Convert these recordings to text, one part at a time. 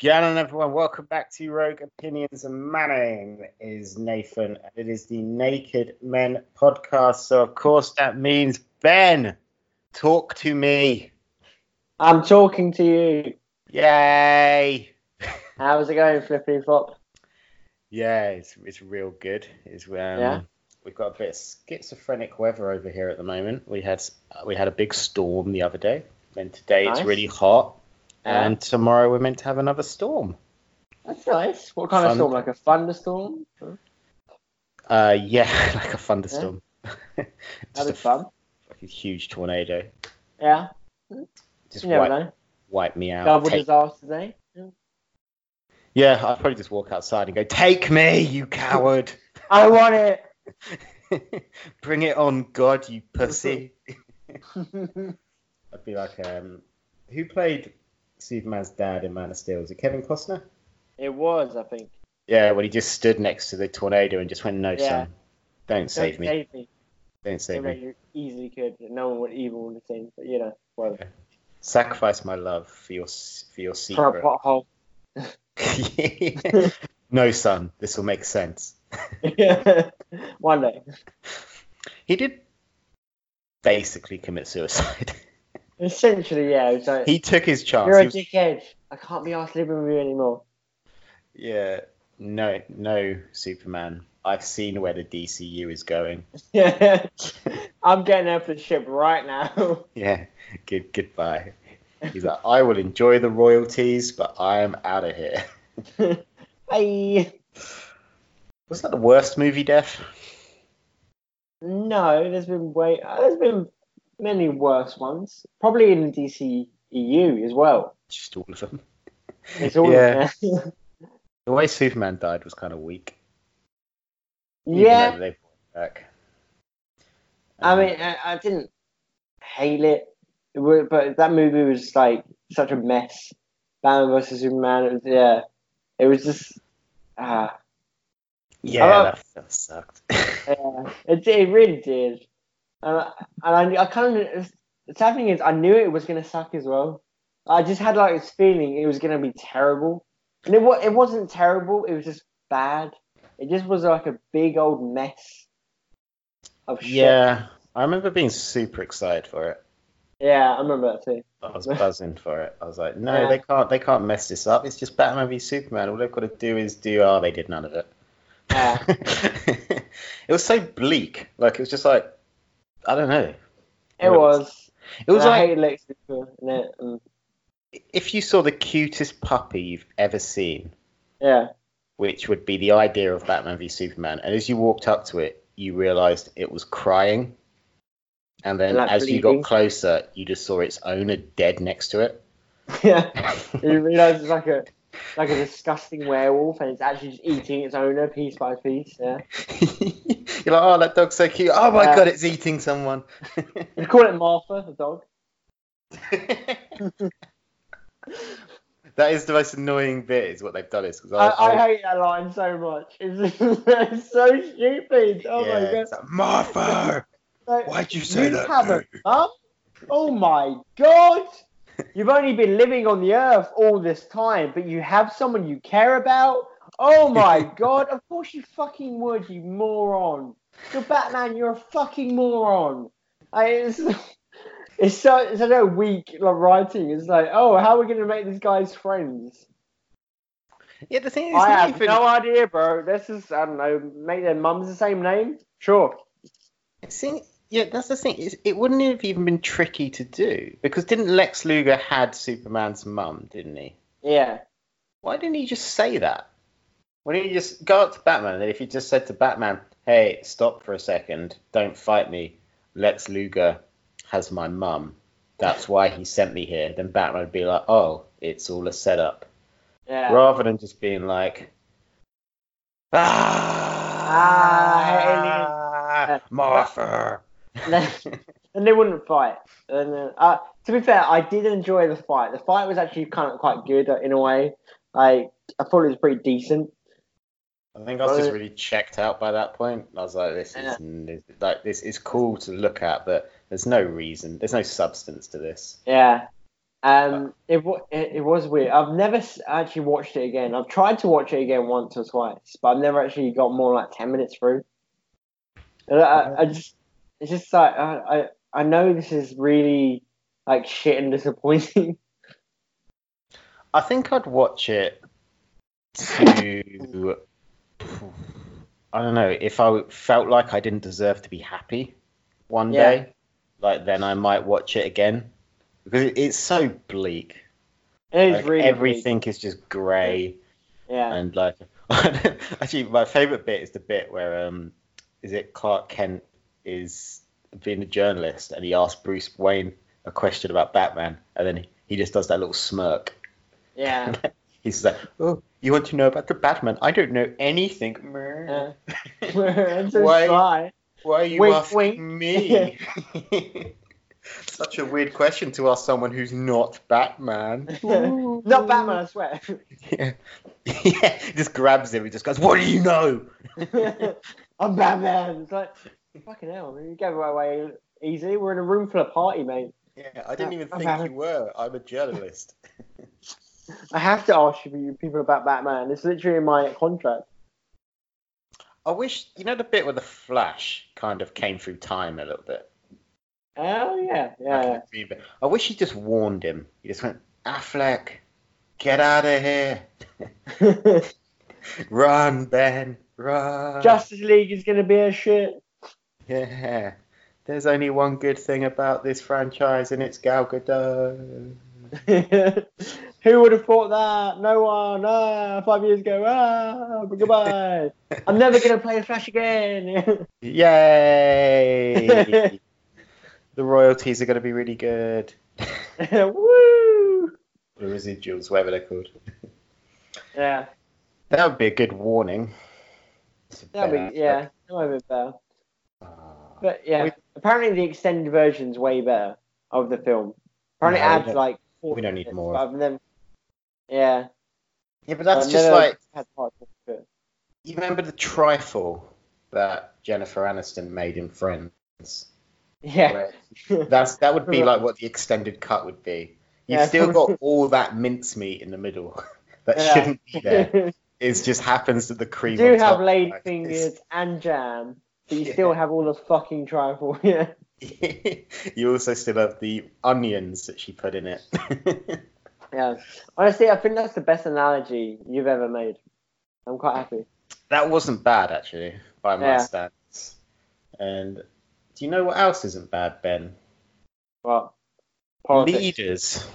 Going on, everyone? Welcome back to Rogue Opinions. And my name is Nathan, and it is the Naked Men podcast. So, of course, that means Ben, talk to me. I'm talking to you. Yay! How's it going, Flippy Flop? Yeah, it's, it's real good. It's um, Yeah? We've got a bit of schizophrenic weather over here at the moment. We had we had a big storm the other day, and today it's really hot. And tomorrow we're meant to have another storm. That's nice. What kind of storm? Like a thunderstorm? Uh, yeah, like a thunderstorm. That'd Just be a fun. fucking huge tornado. Yeah. Just You wipe, know. wipe me out. Double Take- disaster day. Yeah. yeah, I'd probably just walk outside and go, "Take me, you coward! I want it. Bring it on, God, you pussy!" I'd be like, um, who played Superman's dad in Man of Steel? Was it Kevin Costner? it was, I think. Yeah, when he just stood next to the tornado and just went, "No, Yeah. son, don't save Don't me, Save me. don't save me, You easily could. No one would even would have seen. But you know, well, sacrifice my love for your for your for a secret." pothole. no, son, this will make sense. yeah, One day. He did basically commit suicide. Essentially, yeah. Like, he took his chance. you're a was- dickhead. I can't be asked living with you anymore. yeah, no, no, Superman. I've seen where the DCU is going. Yeah. I'm getting off the ship right now. Yeah, good goodbye. He's like, I will enjoy the royalties, but I am out of here. Hey. Was that the worst movie death? No, there's been way. uh, There's been many worse ones. Probably in the DCEU as well. Just all of them. It's all Yeah. yeah. The way Superman died was kind of weak. even yeah. they brought it back. I Um, mean, I, I didn't hate it, it but that movie was like such a mess. Batman versus Superman. It was, yeah, it was just. Ah, yeah, I- that, that sucked. yeah, it, it really did. And, I- and I, I kind of. The sad thing is, I knew it was going to suck as well. I just had like this feeling it was going to be terrible, and it it wasn't terrible. It was just bad. It just was like a big old mess of shit. yeah, I remember being super excited for it. yeah, I remember that too. I was buzzing for it. I was like, no, Yeah. they can't. They can't mess this up. It's just Batman v Superman. All they've got to do is do. Oh, they did none of it. Yeah. it was so bleak. Like it was just like, I don't know. It was. It was And I like Lex Luthor in it. And, if you saw the cutest puppy you've ever seen, yeah, which would be the idea of Batman v Superman, and as you walked up to it, you realised it was crying, and then like, as you got closer, you just saw its owner dead next to it. yeah. You realise it's like a like a disgusting werewolf, and it's actually just eating its owner piece by piece. Yeah, You're like, oh, that dog's so cute. Oh my Yeah. god, it's eating someone. you call it Martha, the dog. that is the most annoying bit, is what they've done. Is because I, I hate that line so much. It's, it's so stupid. Oh my god! like, Martha, Like, why'd you say you that? have a mum? Oh my god! You've only been living on the earth all this time, but you have someone you care about? Oh my god! Of course you fucking would, you moron! You're Batman, you're a fucking moron! I, it's, it's so it's a weak like, writing. It's like, oh, how are we gonna make these guys friends? Yeah, the thing is, I have even- no idea, bro. This is I don't know. Make their mums the same name? Sure. See, yeah, that's the thing. Is it wouldn't have even been tricky to do because didn't Lex Luger had Superman's mum, didn't he? Yeah. Why didn't he just say that? Why didn't he just go up to Batman and if he just said to Batman, "Hey, stop for a second, don't fight me. Lex Luger has my mum. That's why he sent me here." Then Batman would be like, "Oh, it's all a setup," Yeah. rather than just being like, "Ah, "Ah, Martha." And they wouldn't fight. And uh, uh, to be fair, I did enjoy the fight. The fight was actually kind of quite good uh, in a way. Like I thought it was pretty decent. I think I was just really checked out by that point. I was like, this is this, like this is cool to look at, but there's no reason, there's no substance to this. Yeah. Um, it, it it was weird. I've never actually watched it again. I've tried to watch it again once or twice, but I've never actually got more like ten minutes through. I, I just, it's just like I, I, I know this is really like shit and disappointing. I think I'd watch it to. I don't know if I felt like I didn't deserve to be happy one Yeah. day, like then I might watch it again because it, it's so bleak. It is Like, really everything is just grey Yeah. and like. Actually, my favorite bit is the bit where um, is it Clark Kent is being a journalist and he asks Bruce Wayne a question about Batman and then he, he just does that little smirk. Yeah. He's like, "Oh, you want to know about the Batman? I don't know anything." Uh. So Why-. Why are you Wink, asking wink. me? Such a weird question to ask someone who's not Batman. Not Batman, I swear. Yeah. yeah. He just grabs him. He just goes, "What do you know?" I'm Batman. It's like, fucking hell, man, you gave it away easy. We're in a room full of party, mate. Yeah, I didn't even I'm think you were. I'm a journalist. I have to ask you people about Batman. It's literally in my contract. I wish you know the bit where the Flash kind of came through time a little bit. Oh yeah, yeah. I wish he just warned him. He just went, Affleck, get out of here. Run, Ben, run. Justice League is gonna be a shit. Yeah. There's only one good thing about this franchise, and it's Gal Gadot. Who would have thought that? No one. Ah, five years ago. Ah, goodbye. I'm never gonna play Flash again. Yay! the royalties are going to be really good. Woo! The residuals, whatever they're called. Yeah, That would be a good warning. that'd be yeah. That might be better. But yeah, We- apparently the extended version's way better of the film. Apparently, No, it adds like. we don't need more. minutes, but I've never. Yeah. Yeah, but that's I've just like had parts of it. you remember the trifle that Jennifer Aniston made in Friends. Yeah. That's that would be like what the extended cut would be. You've Yeah. still got all that mincemeat in the middle that Yeah. shouldn't be there. It just happens that the you cream. do on have top, laid like, fingers and jam, but you Yeah. still have all the fucking trifle. Yeah. you also still have the onions that she put in it. Yeah. Honestly, I think that's the best analogy you've ever made. I'm quite happy. that wasn't bad actually, by my Yeah. standards. And do you know what else isn't bad, Ben? Well, politics. Leaders.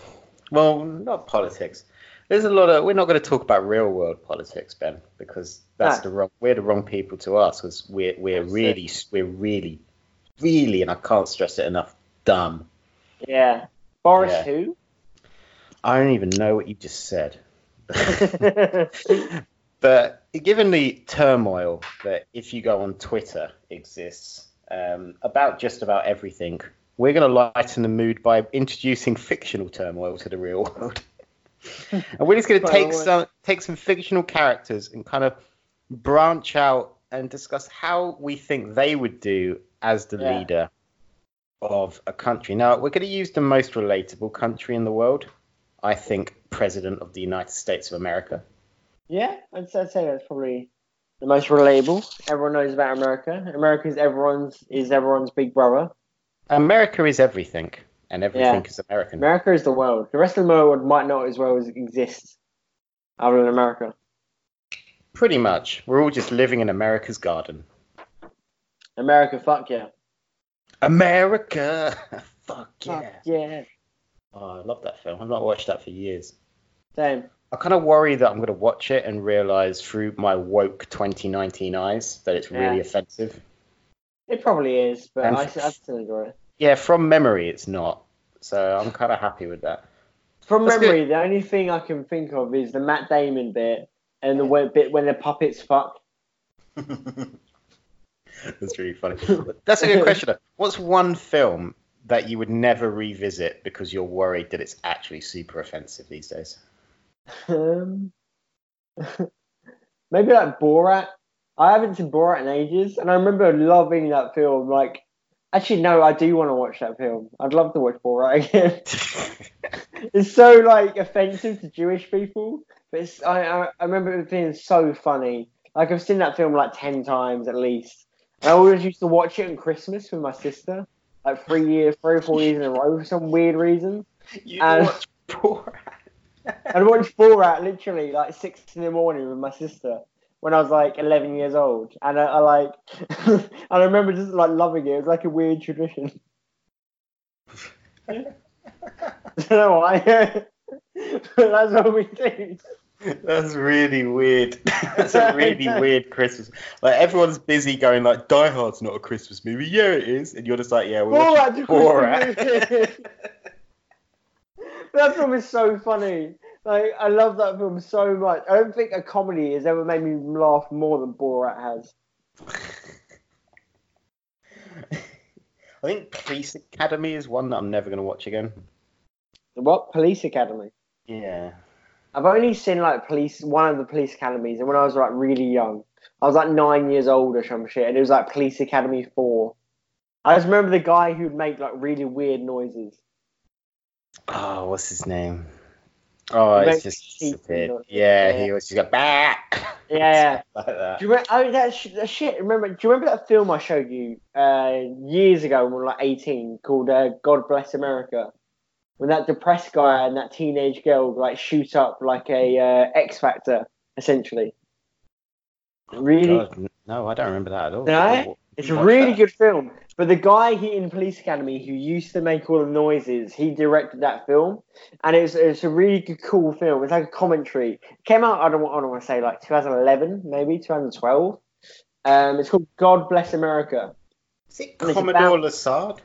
Well, not politics. There's a lot of. We're not going to talk about real world politics, Ben, because that's No. the wrong. We're the wrong people to ask, because we're we're That's really we're really really, and I can't stress it enough, dumb. Yeah. Boris Yeah. who? I don't even know what you just said. but given the turmoil that if you go on Twitter exists um, about just about everything, we're going to lighten the mood by introducing fictional turmoil to the real world. and we're just going to take some take some fictional characters and kind of branch out and discuss how we think they would do as the Yeah. leader of a country. Now, we're going to use the most relatable country in the world. I think President of the United States of America. yeah, I'd, I'd say that's probably the most relatable. Everyone knows about America. America is everyone's is everyone's big brother. America is everything, and everything Yeah. is American. America is the world. The rest of the world might not as well as exist other than America. Pretty much. We're all just living in America's garden. America, fuck yeah. America! Fuck yeah. Fuck yeah. Oh, I love that film. I've not watched that for years. Same. I kind of worry that I'm going to watch it and realize through my woke 2019 eyes that it's really Yeah. offensive. It probably is, but And I, f- I still enjoy it. Yeah, from memory, it's not. So I'm kind of happy with that. From That's memory, the only thing I can think of is the Matt Damon bit and the bit when the puppets fuck. That's really funny. That's a good question. though. What's one film that you would never revisit because you're worried that it's actually super offensive these days? Um, maybe like Borat. I haven't seen Borat in ages, and I remember loving that film. Like, actually, no, I do want to watch that film. I'd love to watch Borat again. it's so like offensive to Jewish people. But it's, I, I I remember it being so funny. Like I've seen that film like ten times at least. And I always used to watch it on Christmas with my sister, like three years, three or four years in a row for some weird reason. You And- watch Borat. I'd watch Borat literally like six in the morning with my sister when I was like eleven years old, and I, I like, and I remember just like loving it. It was like a weird tradition. I don't know why. but that's what we do. That's really weird. That's a really weird Christmas. Like everyone's busy going like Die Hard's not a Christmas movie. Yeah, it is, and you're just like, yeah, we're a Borat. That film is so funny. Like I love that film so much. I don't think a comedy has ever made me laugh more than Borat has. I think Police Academy is one that I'm never going to watch again. What Police Academy? Yeah. I've only seen like police one of the police academies, and when I was like really young, I was like nine years old or some shit, and it was like Police Academy Four. I just remember the guy who'd make like really weird noises. Oh, what's his name? Oh, it's just stupid. Yeah, yeah. he was just got back Yeah. like that. Do you remember? Oh, that, sh- that shit. Remember? Do you remember that film I showed you uh, years ago when we were like eighteen, called uh, "God Bless America"? When that depressed guy and that teenage girl like shoot up like a uh, X Factor, essentially. Really, God, no, I don't remember that at all. No? It's a really that. good film. But the guy he in Police Academy who used to make all the noises, he directed that film, and it's it's a really good, cool film. It's like a commentary. It came out I don't want I don't want to say like 2011 maybe 2012. Um, it's called God Bless America. Is it And Commodore about- Lassard?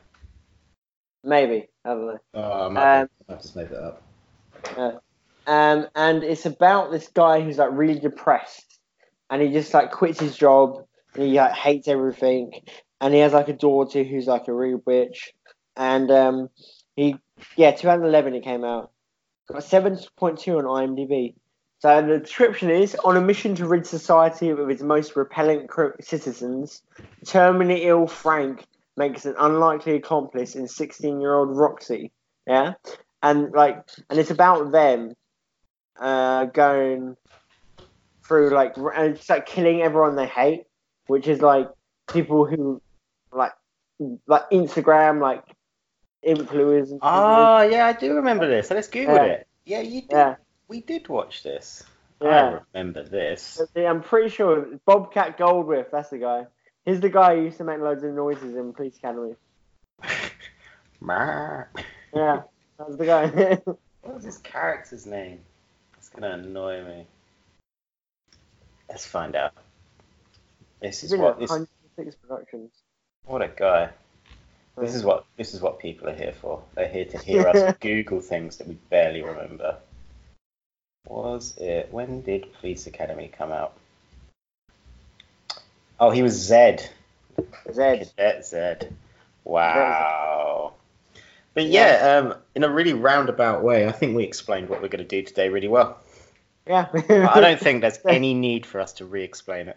Maybe I don't know. Oh, I might Um, have just made that up. Um, and it's about this guy who's like really depressed, and he just like quits his job, and he like hates everything, and he has like a daughter who's like a real bitch, and um, he yeah, 2011 it came out, got 7.2 on IMDb. So the description is on a mission to rid society of its most repellent citizens, terminally ill Frank makes an unlikely accomplice in 16-year-old Roxy. Yeah, and like, and it's about them uh, going through like and it's like killing everyone they hate, which is like people who like like Instagram like influencers. Oh, yeah, I do remember this. I just googled Yeah. it. Yeah, you did. yeah, We did watch this. Yeah. I remember this. I'm pretty sure Bobcat Goldthwait. That's the guy. He's the guy who used to make loads of noises in Police Academy. Yeah, that's the guy. What was his character's name? It's gonna annoy me. Let's find out. This is what this. 106 productions. What a guy. This is what this is what people are here for. They're here to hear us Google things that we barely remember. Was it when did Police Academy come out? Oh, he was Zed. Zed. Cadet Zed. Wow. But yeah, um, in a really roundabout way, I think we explained what we're going to do today really well. Yeah. I don't think there's any need for us to re-explain it.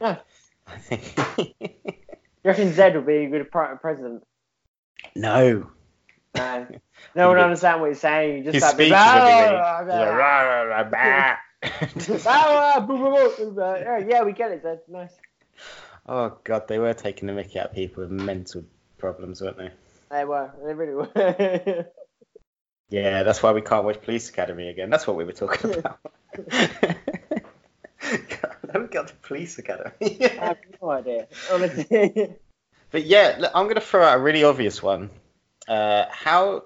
Yeah. I think. You reckon Zed would be a good president? no. No. No one He- understand what he's saying. You just His like, yeah, we get it, Zed. Nice. oh god, they were taking the mickey out of people with mental problems, weren't they? They were. They really were. Yeah, that's why we can't watch Police Academy again. That's what we were talking about. Then we got to Police Academy. I have no idea. Honestly. But yeah, look, I'm going to throw out a really obvious one. Uh, how?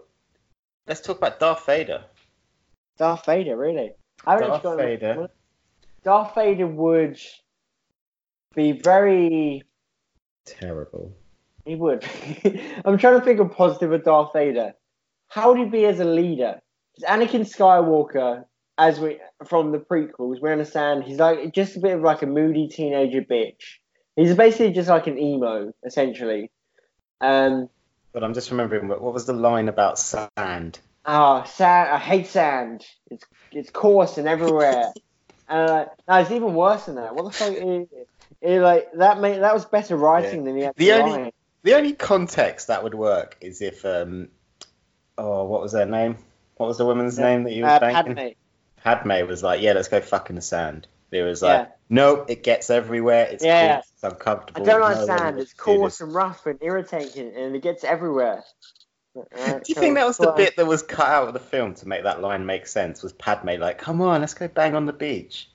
Let's talk about Darth Vader. Darth Vader, really? I Darth got Vader. Darth Vader would be very. Terrible. He would. I'm trying to think of positive of Darth Vader. How would he be as a leader? 'Cause Anakin Skywalker, as we from the prequels, we understand he's like just a bit of like a moody teenager bitch. He's basically just like an emo, essentially. Um, But I'm just remembering what, what was the line about sand? ah, sand. I hate sand. It's it's coarse and everywhere. and uh, no, it's even worse than that. What the fuck? It, it, like that made that was better writing than the actual The only- line. The only context that would work is if, um, oh, what was her name? What was the woman's name that you was Uh? Padme. Padme was like, yeah, let's go fuck in the sand. It was like, Yeah. nope, it gets everywhere. It's Yeah. coarse, it's I don't no one understand. It's coarse and rough and irritating, and it gets everywhere. Uh, Do you think that was the bit that was cut out of the film to make that line make sense? Was Padme like, come on, let's go bang on the beach?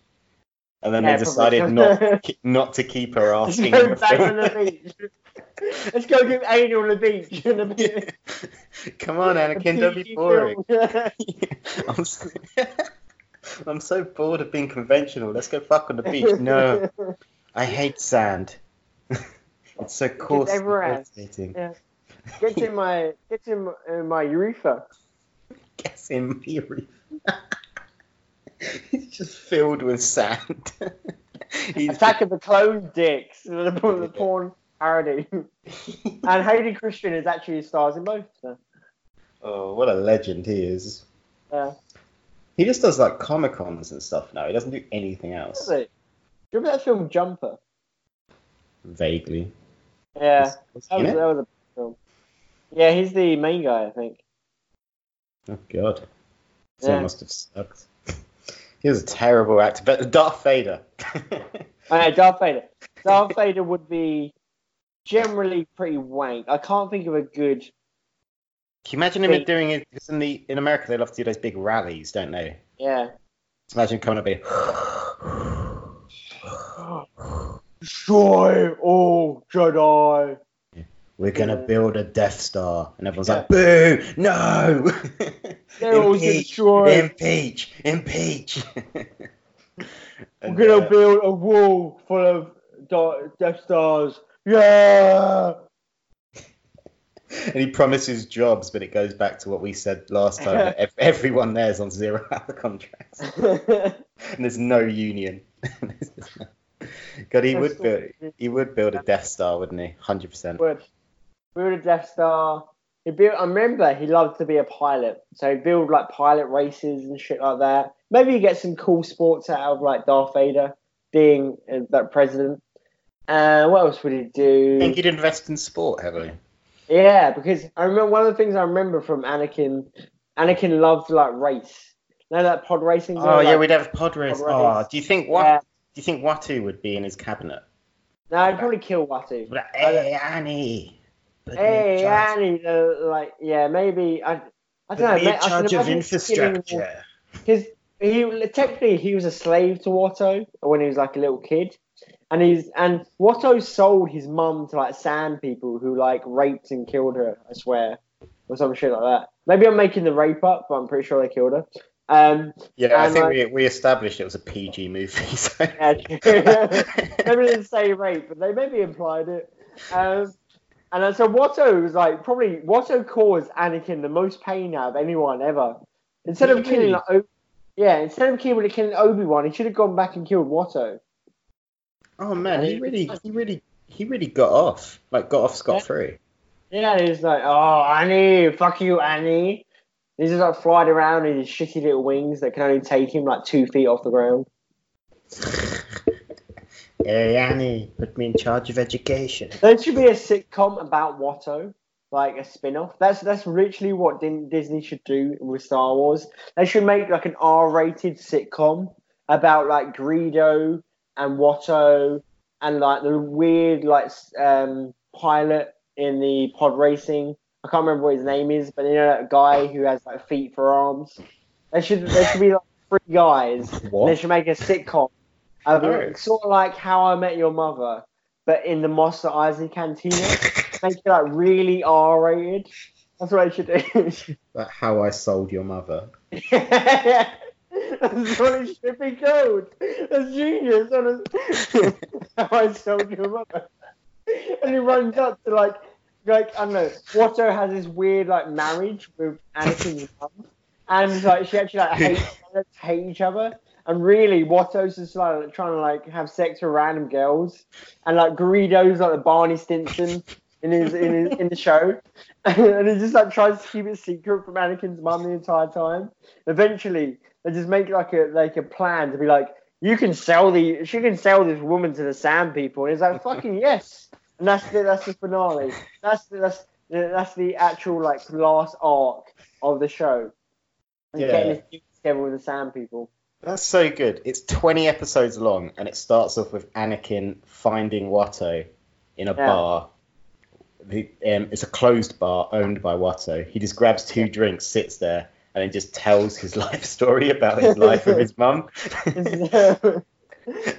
And then Yeah, they probably. decided not not to keep her asking. Let's go in the back film. on the beach. Let's go give anal on the beach. in the- Come on, Anakin, don't be boring. I'm so, bored of being conventional. Let's go fuck on the beach. No, I hate sand. it's so coarse. It's everywhere. Yeah. Gets in my get in uh, my, in my urethra. Gets in me. It's just filled with sand. He's Attack of the Clone Dicks, the, the porn parody. and Hayden Christensen is actually stars in both. So. Oh, what a legend he is. Yeah. He just does like comic cons and stuff now. He doesn't do anything else. Do you remember that film Jumper? Vaguely. Yeah, Was- was that was, that was a film. Yeah, he's the main guy, I think. Oh god. So Yeah. must have sucked. He was a terrible actor. But Darth Vader. Oh, I know Darth Vader. Darth Vader would be generally pretty wank. I can't think of a good. Can you imagine him doing it? Because in the in America they love to do those big rallies, don't they? Yeah. Just imagine coming up here. Destroy all Jedi. We're gonna Yeah. build a Death Star, and everyone's Yeah. like, "Boo! No! They're all impeach! destroyed. Impeach! Impeach!" We're gonna uh, build a wall full of Death Stars. Yeah. And he promises jobs, but it goes back to what we said last time. that everyone there's on zero hour contracts, and there's no union. God, he would build. He would build a Death Star, wouldn't he? Hundred percent. would build a Death Star. He built. I remember he loved to be a pilot, so he'd build like pilot races and shit like that. Maybe you get some cool sports out of like Darth Vader being uh, that president. Uh, what else would he do? I think he'd invest in sport heavily. Yeah, because I remember one of the things I remember from Anakin. Anakin loved like race. You know that pod racing. Oh like, yeah, we'd have pod race. pod Oh, do you think what? Yeah. Do you think Watto would be in his cabinet? No, I'd probably kill Watto. Like, hey Annie. put me in Hey, Annie, uh, like, yeah, maybe I, I don't know. me ma- I charge of infrastructure. Because he technically he was a slave to Watto when he was like a little kid, and he's and Watto sold his mum to like sand people who like raped and killed her. I swear, or some shit like that. Maybe I'm making the rape up, but I'm pretty sure they killed her. Um, Yeah, I think like- we, we established it was a PG movie. So. Yeah, maybe they didn't say rape, but they maybe implied it. Um, and so Watto was like probably Watto caused Anakin the most pain out of anyone ever. Instead of killing, like, yeah, instead of killing, killing Obi Wan, he should have gone back and killed Watto. Oh man, he really, he really, he really got off. Like got off scot free. Yeah, he was like, "Oh, Annie, fuck you, Annie." He's just like flying around in his shitty little wings that can only take him like two feet off the ground. hey Annie, put me in charge of education. There should be a sitcom about Watto, like a spin-off. That's that's literally what Disney should do with Star Wars. They should make like an R-rated sitcom about like Greedo and Watto and like the weird like um, pilot in the pod racing. I can't remember what his name is, but you know that guy who has like feet for arms. They should there should be like three guys. What? They should make a sitcom. Oh. Sort of like How I Met Your Mother, but in the Mos Eisley Cantina. Make it like really R rated. That's what I should do. Like how I sold your mother. That's what it should be called. That's genius. honest- How I sold your mother. And he runs up to like, like I don't know. Watto has this weird like marriage with Anakin's mum, and like she actually like hates hate each other. And really, Watto's just like trying to like have sex with random girls, and like Greedo's like the Barney Stinson in his in his, in the show, and he just like tries to keep it secret from Anakin's mum the entire time. Eventually, they just make like a like a plan to be like, you can sell the she can sell this woman to the Sand people, and it's like fucking yes, and that's the that's the finale. That's the, that's the, that's the actual like last arc of the show. And Yeah. getting together with the Sand People. That's so good. It's 20 episodes long, and it starts off with Anakin finding Watto in a Yeah. bar. The, um, it's a closed bar owned by Watto. He just grabs two drinks, sits there, and then just tells his life story about his life with his mum. Uh,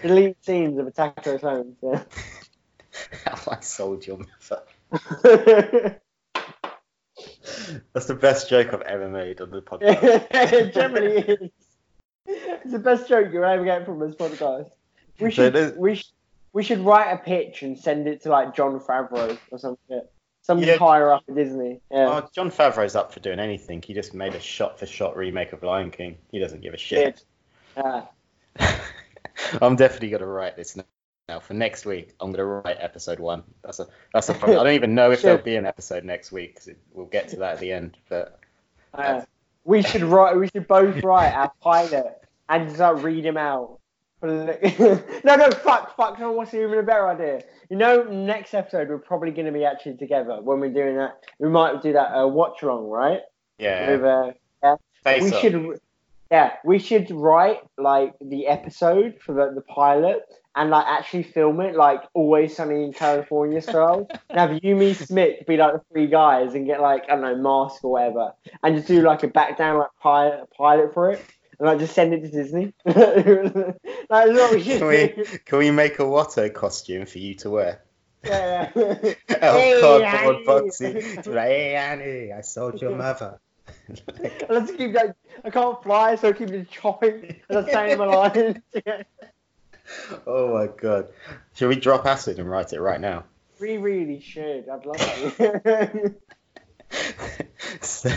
delete scenes of Attack of the Clones. Yeah. How I sold your mother. That's the best joke I've ever made on the podcast. it generally is. It's the best joke you'll ever get from this podcast. We should we, sh- we should write a pitch and send it to like Jon Favreau or some shit. Some Yeah. higher up at Disney. Yeah. Oh, Jon Favreau's up for doing anything. He just made a shot-for-shot remake of Lion King. He doesn't give a shit. Yeah. I'm definitely gonna write this now. For next week, I'm gonna write episode one. That's a that's a problem. I don't even know if there'll be an episode next week 'cause it, we'll get to that at the end. But Uh, we should write. We should both write our pilot and just like read him out. For the ne- no, no, fuck, fuck. No, what's even a better idea? You know, next episode we're probably going to be actually together when we're doing that. We might do that uh, watch along, right? yeah, With, uh, face we off. should, yeah, we should write like the episode for the, the pilot and like actually film it like Always Sunny in California style. and have you, me, Smith be like the three guys and get like I don't know mask or whatever, and just do like a back down like pilot pilot for it. And like just send it to Disney. like, that's what we should Can we can we make a Watto costume for you to wear? Yeah, yeah. Oh, Hey, cardboard boxy. Like, hey Annie, I sold your mother. Let's keep that. I can't fly, so I keep just chopping saying my lines. oh my god. Should we drop acid and write it right now? We really should. I'd love to. so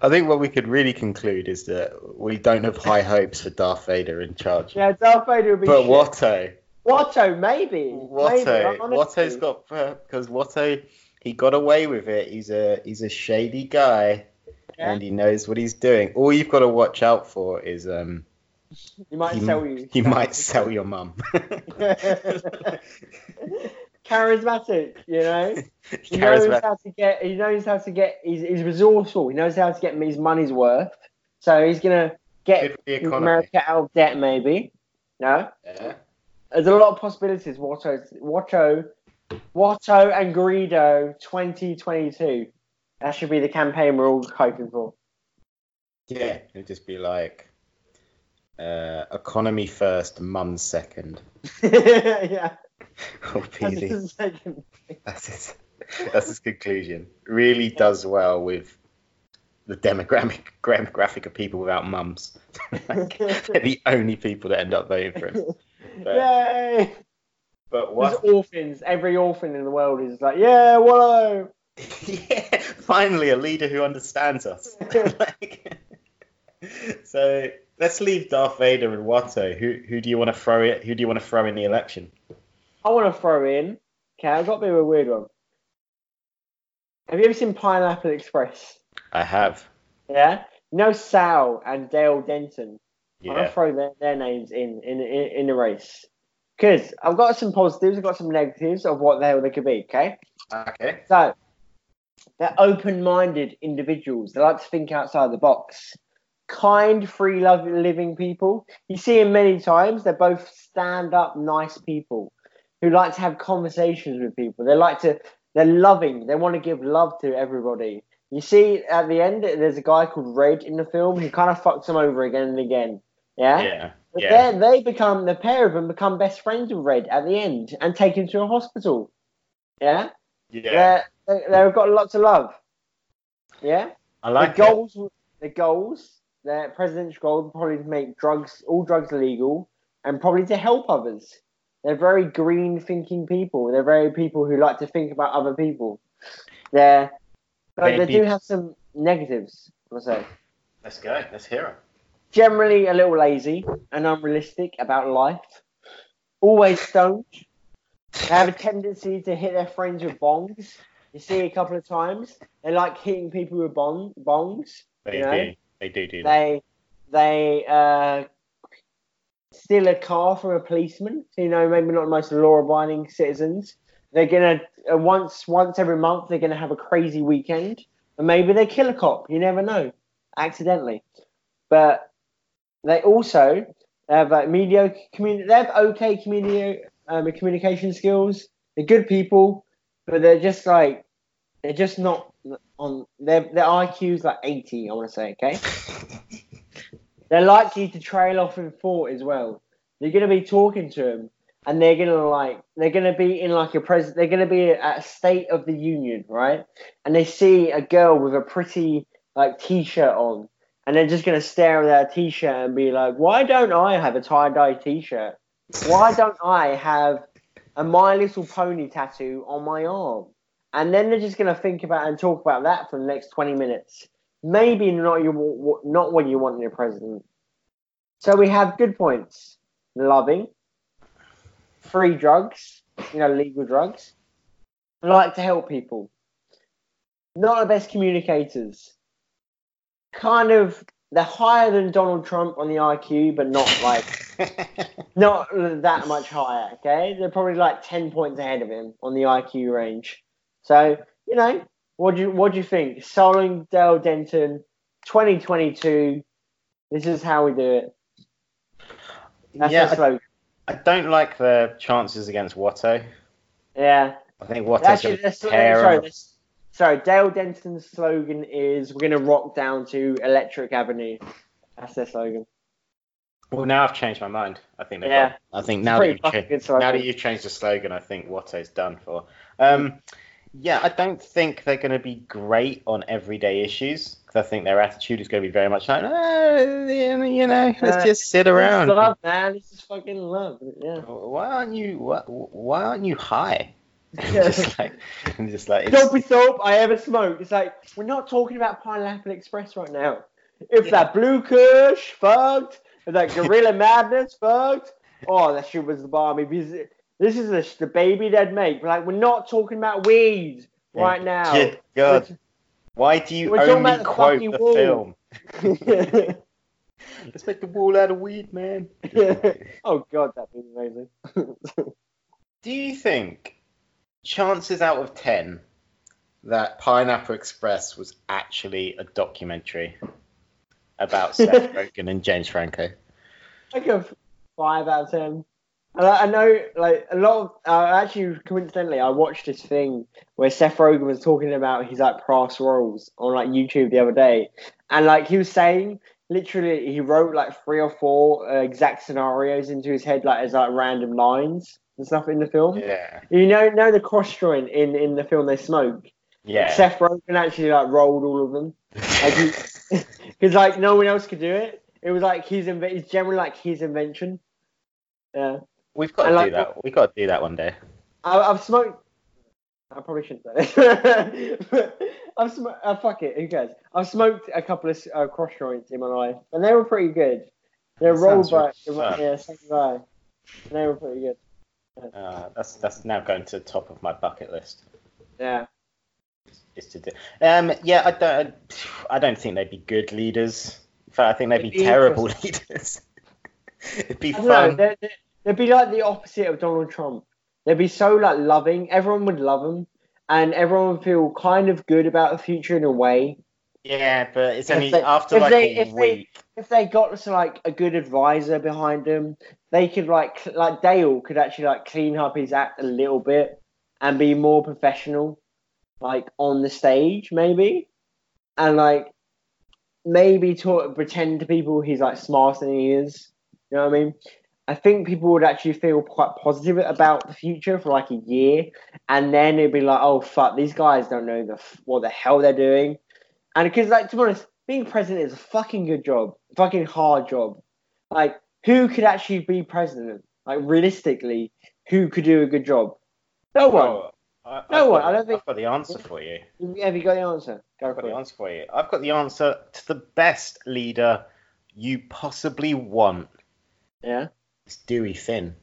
I think what we could really conclude is that we don't have high hopes for Darth Vader in charge. yeah, Darth Vader would be. But shit. Watto, Watto, maybe. Watto, Maybe. Watto's got because Watto he got away with it. He's a he's a shady guy, Yeah. and he knows what he's doing. All you've got to watch out for is um He might he, sell you. he might sell your mum. Charismatic, you know. He knows how to get. He knows how to get. He's, he's resourceful. He knows how to get his money's worth. So he's gonna get. America out of debt, maybe. No, Yeah. there's a lot of possibilities. Watto, Watto, Watto, and Greedo, 2022. That should be the campaign we're all hoping for. Yeah, it'd just be like uh, economy first, mum second. yeah. That's PD. the second. That's his, that's his conclusion. Really does well with the demographic demographic of people without mums. like, they're the only people that end up voting for him. But, Yay! but There's what? orphans. Every orphan in the world is like, yeah, Watto. yeah, finally a leader who understands us. Like- so let's leave Darth Vader and Watto. Who who do you want to throw it? Who do you want to throw in the election? I want to throw in. Okay, I've got a bit of a weird one. Have you ever seen Pineapple Express? I have. Yeah. You know Saul and Dale Denton. Yeah. I'm gonna throw their, their names in in in, in the race because I've got some positives. I've got some negatives of what the hell they could be. Okay. Okay. So they're open-minded individuals. They like to think outside the box. Kind, free, love, living people. You see them many times. They're both stand-up, nice people who like to have conversations with people. They like to. They're loving. They want to give love to everybody. You see, at the end, there's a guy called Red in the film who kind of fucks them over again and again. Yeah. Yeah. But Yeah. then they become the pair of them become best friends with Red at the end and take him to a hospital. Yeah. Yeah. They're, they- they've got lots of love. Yeah. I like the it. goals. The goals. Their presidential goal probably to make drugs, all drugs illegal, and probably to help others. They're very green thinking people. They're very people who like to think about other people. They're, but they do have some negatives. I'll say Let's go. Let's hear it. generally a little lazy and unrealistic about life. Always stoned. They have a tendency to hit their friends with bongs. You see a couple of times. They like hitting people with bong, bongs. They You know? do. They do do that. They they uh, steal a car from a policeman. You know, maybe not the most law-abiding citizens. They're gonna uh, once once every month they're gonna have a crazy weekend, and maybe they kill a cop. You never know, accidentally. but they also have like mediocre community. They have okay community um, communication skills. They're good people, but they're just like they're just not on their their IQ's like eighty. I want to say, okay. they're likely to trail off in thought as well. You're gonna be talking to them, and they're gonna like they're gonna be in like a pres. They're gonna be at a State of the Union, right? And they see a girl with a pretty like t-shirt on, and they're just gonna stare at that t-shirt and be like, "Why don't I have a tie-dye t-shirt? Why don't I have a My Little Pony tattoo on my arm?" And then they're just gonna think about and talk about that for the next twenty minutes. Maybe not you not what you want in a president. So we have good points: loving, free drugs, you know, legal drugs, like to help people. Not the best communicators. Kind of, they're higher than Donald Trump on the IQ, but not like not that much higher. Okay, they're probably like ten points ahead of him on the IQ range. So you know, what do you what do you think? Saul and Dale Denton, 2022. This is how we do it. That's yeah, the slogan. I don't like the chances against Watto. Yeah. I think Watto's Actually, going to sorry, this, sorry, Dale Denton's slogan is "We're gonna rock down to Electric Avenue." That's their slogan. Well, now I've changed my mind. I think Yeah. got- I think now that, you've cha- now that you've changed the slogan, I think Watto's done for. Um, yeah, I don't think they're going to be great on everyday issues because I think their attitude is going to be very much like, oh, you know, let's Uh, just sit This around. love, man. This is fucking love. Yeah. Why aren't you? Why, why aren't you high? just like, just like it's, Dopey soap I ever smoked. It's like we're not talking about Pineapple Express right now. If Yeah. that Blue Kush fucked, if that Gorilla Madness fucked, oh, that shit was the bomb. If This is the, the baby they'd make. Like we're not talking about weed Yeah. right now. Good God. Why do you We're talking only about the quote fucking the wall. film? Let's make the wall out of weed, man. oh god, that'd be amazing. Do you think chances out of 10 that Pineapple Express was actually a documentary about Seth Rogen and James Franco? like a five out of ten. And I, I know, like a lot of uh, actually, coincidentally, I watched this thing where Seth Rogen was talking about his like past roles on like YouTube the other day, and like he was saying, literally, he wrote like three or four uh, exact scenarios into his head, like as like random lines and stuff in the film. Yeah. You know, know the cross joint in in the film they smoke. Yeah. Seth Rogen actually like rolled all of them because like no one else could do it. It was like his inve- It's generally like his invention. Yeah, We've got I to like- do that. We've got to do that one day. I, I've smoked. I probably shouldn't say this. I've smoked. Uh, fuck it. Who cares? I've smoked a couple of uh, cross joints in my life, and they were pretty good. They're That rolled by really yeah, same guy. They were pretty good. Uh, that's that's now going to the top of my bucket list. Yeah. Is to do. Um, yeah, I don't. I don't think they'd be good leaders. In fact, I think they'd be be terrible leaders. It'd be I don't know. fun. They'd, they'd- be like the opposite of Donald Trump. They'd be so like loving. Everyone would love them, and everyone would feel kind of good about the future in a way. Yeah, but it's only they- after like they- a if they- week. If they got to like a good advisor behind them, they could like like Dale could actually like clean up his act a little bit and be more professional, like on the stage maybe, and like maybe talk, pretend to people he's like smarter than he is. You know what I mean? I think people would actually feel quite positive about the future for like a year, and then it'd be like, oh fuck, these guys don't know the f- what the hell they're doing, and because like to be honest, being president is a fucking good job, fucking hard job. Like, who could actually be president? Like realistically, who could do a good job? No one. Oh, I, No I've one, got- I don't think- I've got the answer for you. Have you got the answer? Go I've got for the it. answer for you. I've got the answer to the best leader you possibly want. Yeah. It's Dewey Finn.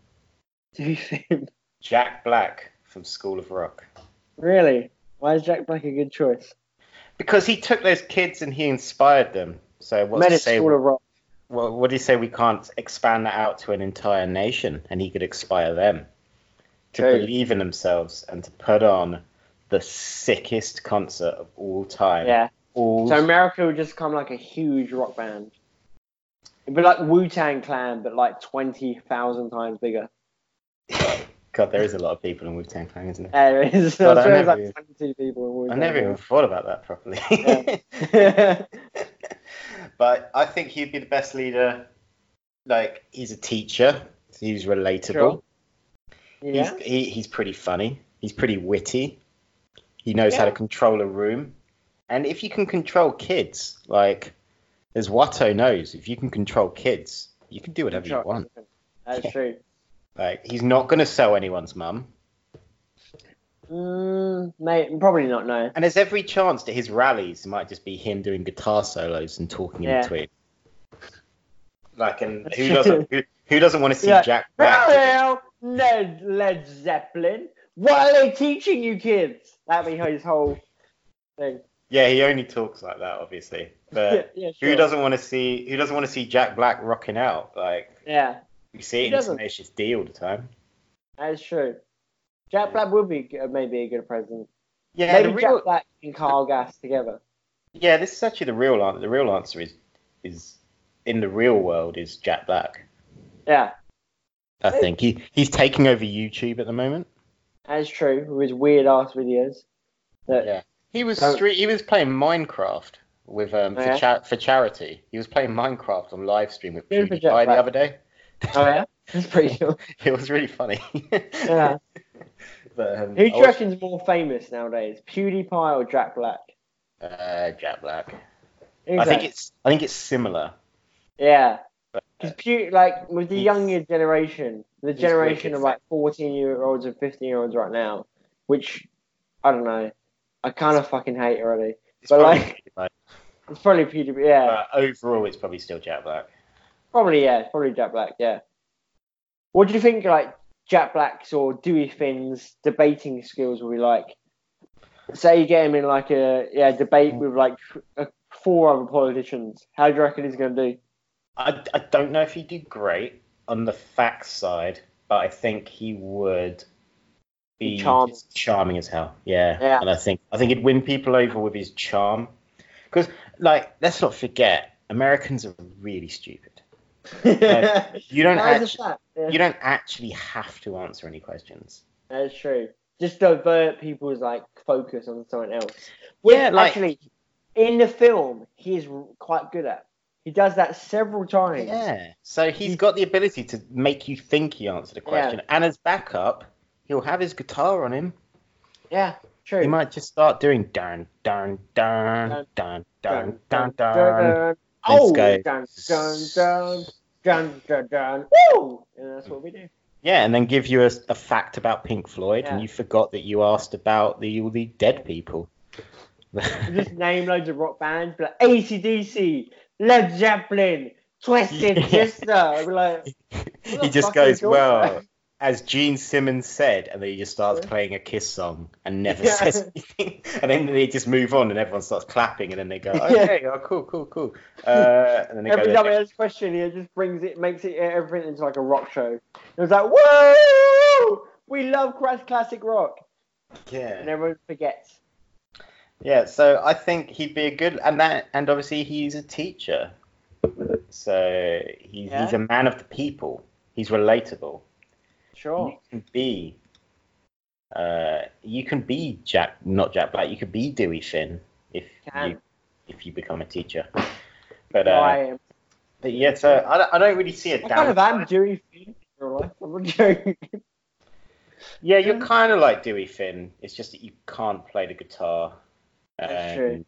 Dewey Finn. Jack Black from School of Rock. Really? Why is Jack Black a good choice? Because he took those kids and he inspired them. So what's Men to say? School of Rock. What, what do you say we can't expand that out to an entire nation and he could inspire them to True. believe in themselves and to put on the sickest concert of all time. Yeah. All So America would just come like a huge rock band. It'd be like Wu Tang Clan, but like twenty thousand times bigger. God, there is a lot of people in Wu Tang Clan, isn't there? There is. God, I I swear there's never- like people in Wu I never even thought about that properly. Yeah. but I think he'd be the best leader. Like he's a teacher. He's relatable. Sure. yeah. He's he, he's pretty funny. He's pretty witty. He knows how to control a room. And if you can control kids, like as Watto knows, if you can control kids, you can do whatever you want. That's true. Like he's not going to sell anyone's mum. Mm, mate, probably not. No. And there's every chance that his rallies might just be him doing guitar solos and talking in between. Like, and who doesn't who, who doesn't want to see Yeah. Jack? Hello, Led, Led Zeppelin. What are they teaching you kids? That'd be his whole thing. Yeah, he only talks like that, obviously. But yeah, sure. who doesn't want to see who doesn't want to see Jack Black rocking out? Like Yeah, you see it in? Tenacious D all the time. that's true. Jack Black would be maybe a good president. Yeah, maybe real, Jack Black and Kyle Gass together. yeah, this is actually the real answer. The real answer is is in the real world is Jack Black. Yeah, I think he he's taking over YouTube at the moment. that's true. With his weird ass videos. That, Yeah. He was So- stre- he was playing Minecraft with um for, Oh, yeah? cha- for charity. He was playing Minecraft on live stream with PewDiePie Jack the Black. other day. Oh yeah, that's pretty cool. It was really funny. Yeah. but, um, Who do you was- reckon's more famous nowadays, PewDiePie or Jack Black? Uh, Jack Black. Who's I think it's I think it's similar. yeah. Because Pew, like with the younger generation, the generation wicked of like fourteen year olds and fifteen year olds right now, which I don't know, I kind of fucking hate already. It's But, probably like-. It's probably PewDiePie, yeah, But overall, it's probably still Jack Black. probably yeah, probably Jack Black, yeah. What do you think like Jack Black's or Dewey Finn's debating skills will be like? Say you get him in like a yeah debate with like four other politicians. How do you reckon he's gonna do? I, I don't know if he'd do great on the facts side, but I think he would be Charming. charming as hell. Yeah. Yeah. And I think I think he'd win people over with his charm. Because like, let's not forget, Americans are really stupid. You don't actually? Yeah. you don't actually have to answer any questions. That's true. Just divert people's like focus on something else. Which, Yeah, like- actually, in the film, he is quite good at. He does that several times. Yeah. So he's got the ability to make you think he answered a question. And as backup, he'll have his guitar on him. Yeah, true. He might just start doing dun dun dun dun dun dun dun. Oh, Let's dun go. dun dun dun dun dun. Woo! And that's what we do. Yeah, and then give you a, a fact about Pink Floyd, and you forgot that you asked about the all the dead people. Just name loads of rock bands, be like ACDC, Led Zeppelin, Twisted Yeah. Sister. Like, he just fuck are you goes, well, about?" As Gene Simmons said, and then he just starts Yeah. playing a Kiss song and never Yeah. says anything, and then they just move on, and everyone starts clapping, and then they go, Yeah. okay, oh, cool, cool, cool, uh, and then they Every go, time he has a question, he just brings it, makes it everything into like a rock show. It was like, whoa! We love classic rock, yeah, and everyone forgets. Yeah, so I think he'd be a good, and that, and obviously he's a teacher, so he's Yeah. he's a man of the people. He's relatable. Sure. You can be, uh, you can be Jack, not Jack Black. You could be Dewey Finn if Can. you if you become a teacher. But, No, uh, I am. but yeah, so I don't, I don't really see a I kind of am Dewey Finn in real life. I'm not joking. Yeah, you're kind of like Dewey Finn. It's just that you can't play the guitar. That's true.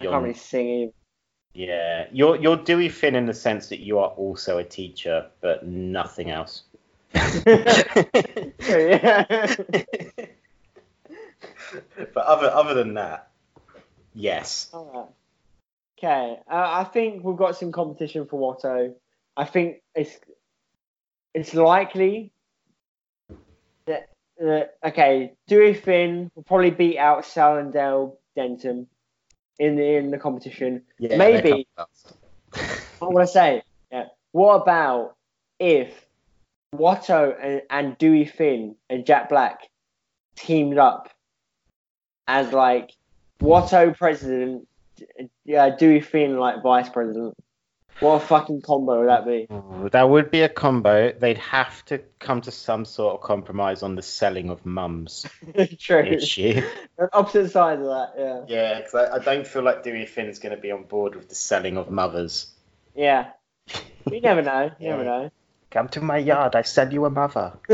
I you're can't really sing either. Yeah, you're you're Dewey Finn in the sense that you are also a teacher, but nothing else. Yeah. but other other than that, yes. Okay, uh, I think we've got some competition for Watto. I think it's it's likely that uh, okay, Dewey Finn will probably beat out Salindale Denton in the in the competition. Yeah, Maybe. come last. What say? Yeah. What about if Watto and, and Dewey Finn and Jack Black teamed up as like Watto president, uh, Dewey Finn like vice president? What a fucking combo would that be? That would be a combo. They'd have to come to some sort of compromise on the selling of mums True. issue. Opposite sides of that, yeah. Yeah, because I, I don't feel like Dewey Finn's going to be on board with the selling of mothers. Yeah. You never know. You never know. Come to my yard, I sell you a mother.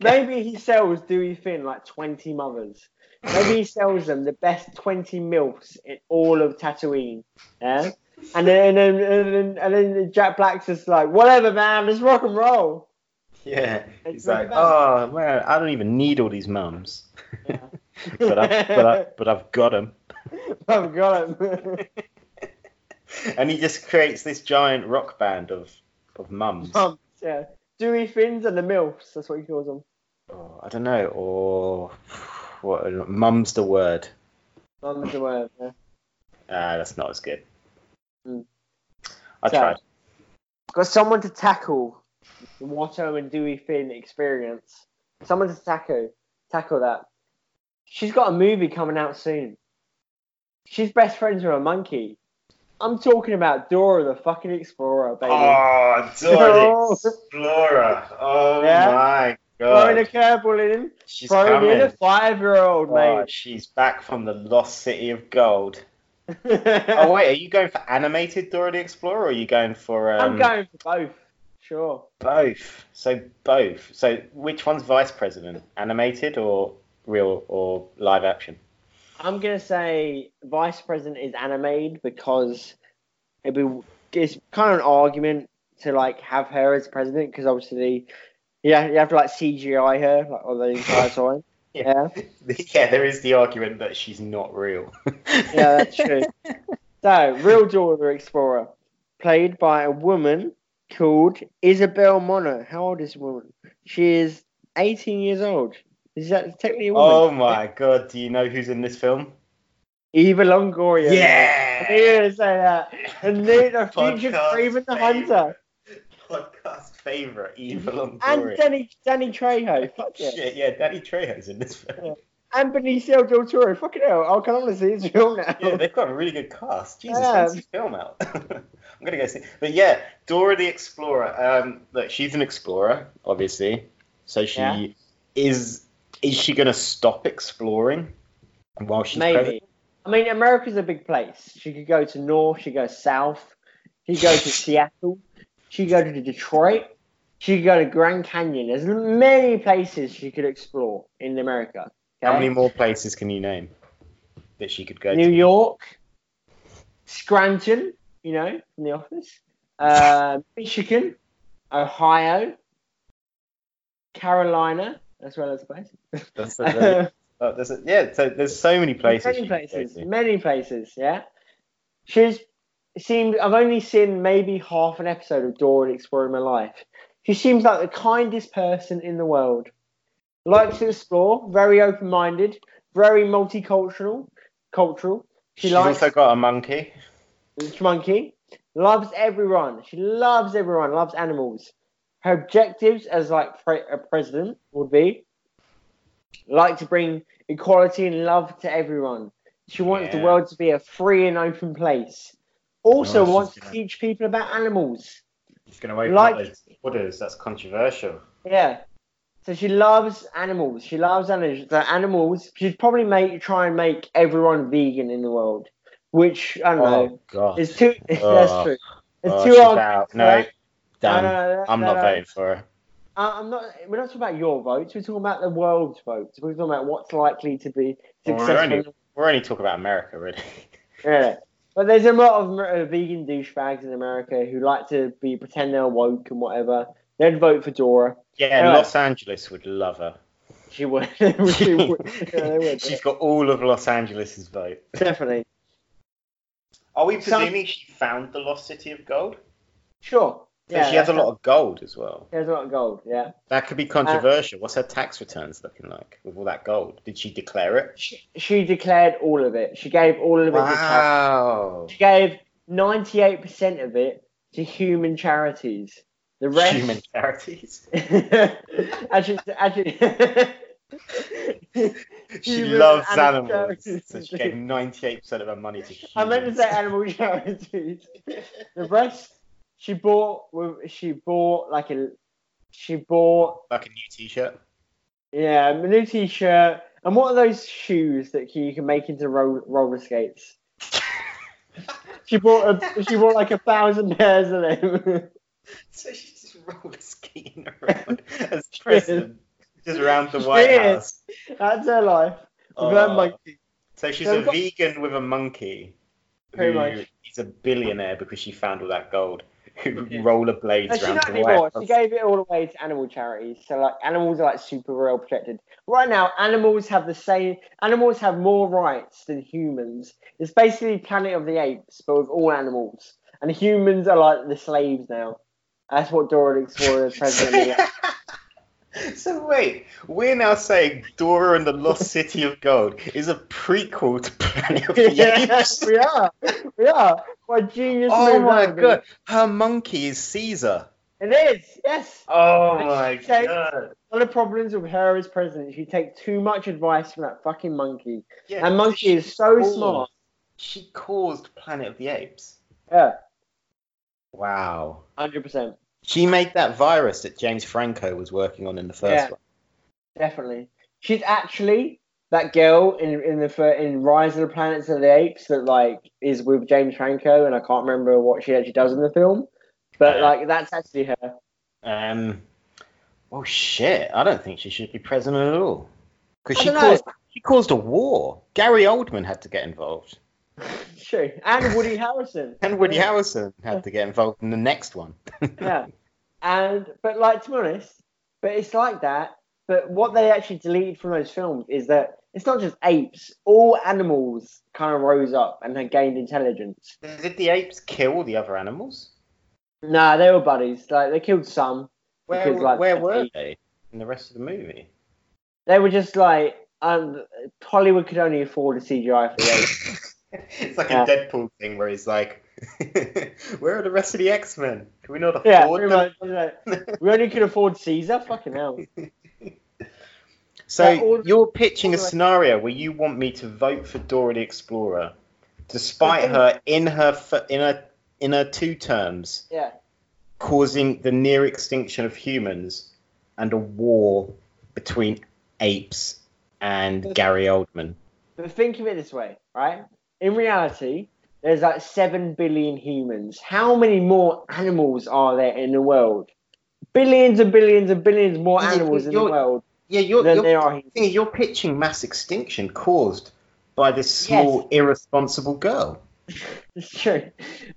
Maybe he sells Dewey Finn like 20 mothers. Maybe he sells them the best 20 milfs in all of Tatooine. Yeah? And then, and then, and then, and then Jack Black's just like, whatever, man, let's rock and roll. Yeah, It's he's like, oh man, I don't even need all these mums, Yeah. but I, but I, but I've got them. I've got him. and he just creates this giant rock band of of mums. Mums, yeah. Dewey Finns and the MILFs, that's what he calls them. Oh, I don't know, or what? Mum's the word. Mums the word, yeah. Ah, that's not as good. Mm. I So- tried. Got someone to tackle the Watto and Dewey Finn experience. Someone to tackle tackle that. She's got a movie coming out soon. She's best friends with a monkey. I'm talking about Dora the fucking Explorer, baby. Oh. Dora the Explorer. Oh Yeah. my Throwing a god. curveball in, She's throwing in a coming. five-year-old, Oh, she's back from the lost city of gold. Oh wait, are you going for animated Dora the Explorer or are you going for um, I'm going for both. Sure. both? So both. So which one's vice president? Animated or real or live action? I'm gonna say vice president is animated because it'd be it's kind of an argument to like have her as president because obviously yeah you have to like CGI her like all the entire time. Yeah. Yeah, yeah, there is the argument that she's not real. yeah, that's true. So real the Explorer, played by a woman called Isabel Moner. How old is this woman? She is 18 years old. Is that technically a woman? oh my god, do you know who's in this film? Eva Longoria. I knew gonna say that. And the, the future Podcast Craven the. Hunter. Podcast favorite, Eva Longoria. And Danny, Danny Trejo. Fuck yeah. Shit, yeah, Danny Trejo's in this film. Yeah. And Benicio del Toro. Fucking hell. I can honestly see his film now. Yeah, they've got a really good cast. Jesus, Yeah. when's this film out? I'm gonna go see. But yeah, Dora the Explorer. Um, look, she's an explorer, obviously. So she Yeah. is. Is she gonna stop exploring while she's Maybe. president? I mean, America's a big place. She could go to North. She could go South. She could go to Seattle. She could go to Detroit. She could go to Grand Canyon. There's many places she could explore in America. How many more places can you name that she could go New to? York, Scranton, you know, from the office, uh, Michigan, Ohio, Carolina, as well as a place. That's a very- oh, a- yeah, so there's so many places. many she could go places, many places. Yeah, she's seemed. I've only seen maybe half an episode of Dora exploring my life. She seems like the kindest person in the world. Likes to explore, very open-minded, very multicultural. Cultural. She She's likes also got a monkey. Which monkey. Loves everyone. She loves everyone. Loves animals. Her objectives as like pre- a president would be like to bring equality and love to everyone. She wants the world to be a free and open place. Also she's wants to gonna- teach people about animals. She's gonna open Like- up those borders. That's controversial. Yeah. So she loves animals. She loves animals. The animals. She'd probably make try and make everyone vegan in the world, which I don't oh, know. Oh god. It's too. Oh. that's true. It's Oh, too hard. No, right? damn. No, no, no, I'm no, not no. voting for her. Uh, I'm not. We're not talking about your votes. We're talking about the world's votes. We're talking about what's likely to be Well, we're successful. only- We're only talking about America, really. Yeah. But there's a lot of uh, vegan douchebags in America who like to be pretend they're woke and whatever. They'd vote for Dora. Yeah, Yeah. Los Angeles would love her. She would. she would. Yeah, would. She's got all of Los Angeles's vote. Definitely. Are we Some- presuming she found the lost city of gold? Sure. Yeah, she has a lot of gold as well. She has a lot of gold. Yeah. That could be uh, controversial. What's her tax returns looking like with all that gold? Did she declare it? She, she declared all of it. She gave all of it to. Wow. She gave 98% of it to human charities. The rest. Human charities. actually, actually, She loves and animals, charities. so she gave 98% of her money to humans. I meant to say animal charities. The rest she bought she bought like a she bought like a new T-shirt. yeah a new t-shirt and what are those shoes that you can make into ro- roller skates? She bought a she bought like a thousand pairs of them. So she's just roller skating around as president, just around the White She is. House. That's her life. Oh. With her Oh. monkey. So she's So a got- vegan with a monkey. Pretty much. is a billionaire because she found all that gold. Who Yeah. rollerblades No, around the anymore. She gave it all away to animal charities. So like animals are like super well protected. Right now, animals have the same. Animals have more rights than humans. It's basically Planet of the Apes, but with all animals. And humans are like the slaves now. That's what Dora the Explorer is president. of. so wait, we're now saying Dora and the Lost City of Gold is a prequel to Planet of the yeah, Apes. we are. We are. What genius Oh my that would be. god, her monkey is Caesar. It is. Yes. Oh And my takes- god. One of the problems with her as president, she takes too much advice from that fucking monkey. Yeah, That monkey is so caused- smart. She caused Planet of the Apes. Yeah, Wow. hundred percent. She made that virus that James Franco was working on in the first Yeah. one. Definitely. She's actually that girl in in the in Rise of the Planets of the Apes that like is with James Franco, and I can't remember what she actually does in the film, but Yeah. like that's actually her. Um, well, shit. I don't think she should be president at all. Because she don't know. caused she caused a war. Gary Oldman had to get involved, True, and Woody Harrison. and Woody Yeah. Harrison had to get involved in the next one. yeah. And but like to be honest, but it's like that. But what they actually deleted from those films is that it's not just apes. All animals kind of rose up and had gained intelligence. Did the apes kill the other animals? Nah, they were buddies. Like they killed some. Where Because, like, where were they in the rest of the movie? They were just like um, Hollywood could only afford a CGI for the apes. it's like Yeah. a Deadpool thing where he's like, "Where are the rest of the X Men? Can we not afford yeah, them?" much. We only could afford Caesar. Fucking hell. So all- you're pitching a scenario where you want me to vote for Dora the Explorer, despite her in her in her in her two terms Yeah. causing the near extinction of humans and a war between apes and Gary Oldman. But think of it this way, right? In reality, there's like seven billion humans. How many more animals are there in the world? Billions and billions and billions more Yeah, animals in the world Yeah, you're than you're, there are humans. thing you're pitching mass extinction caused by this small irresponsible girl. It's true.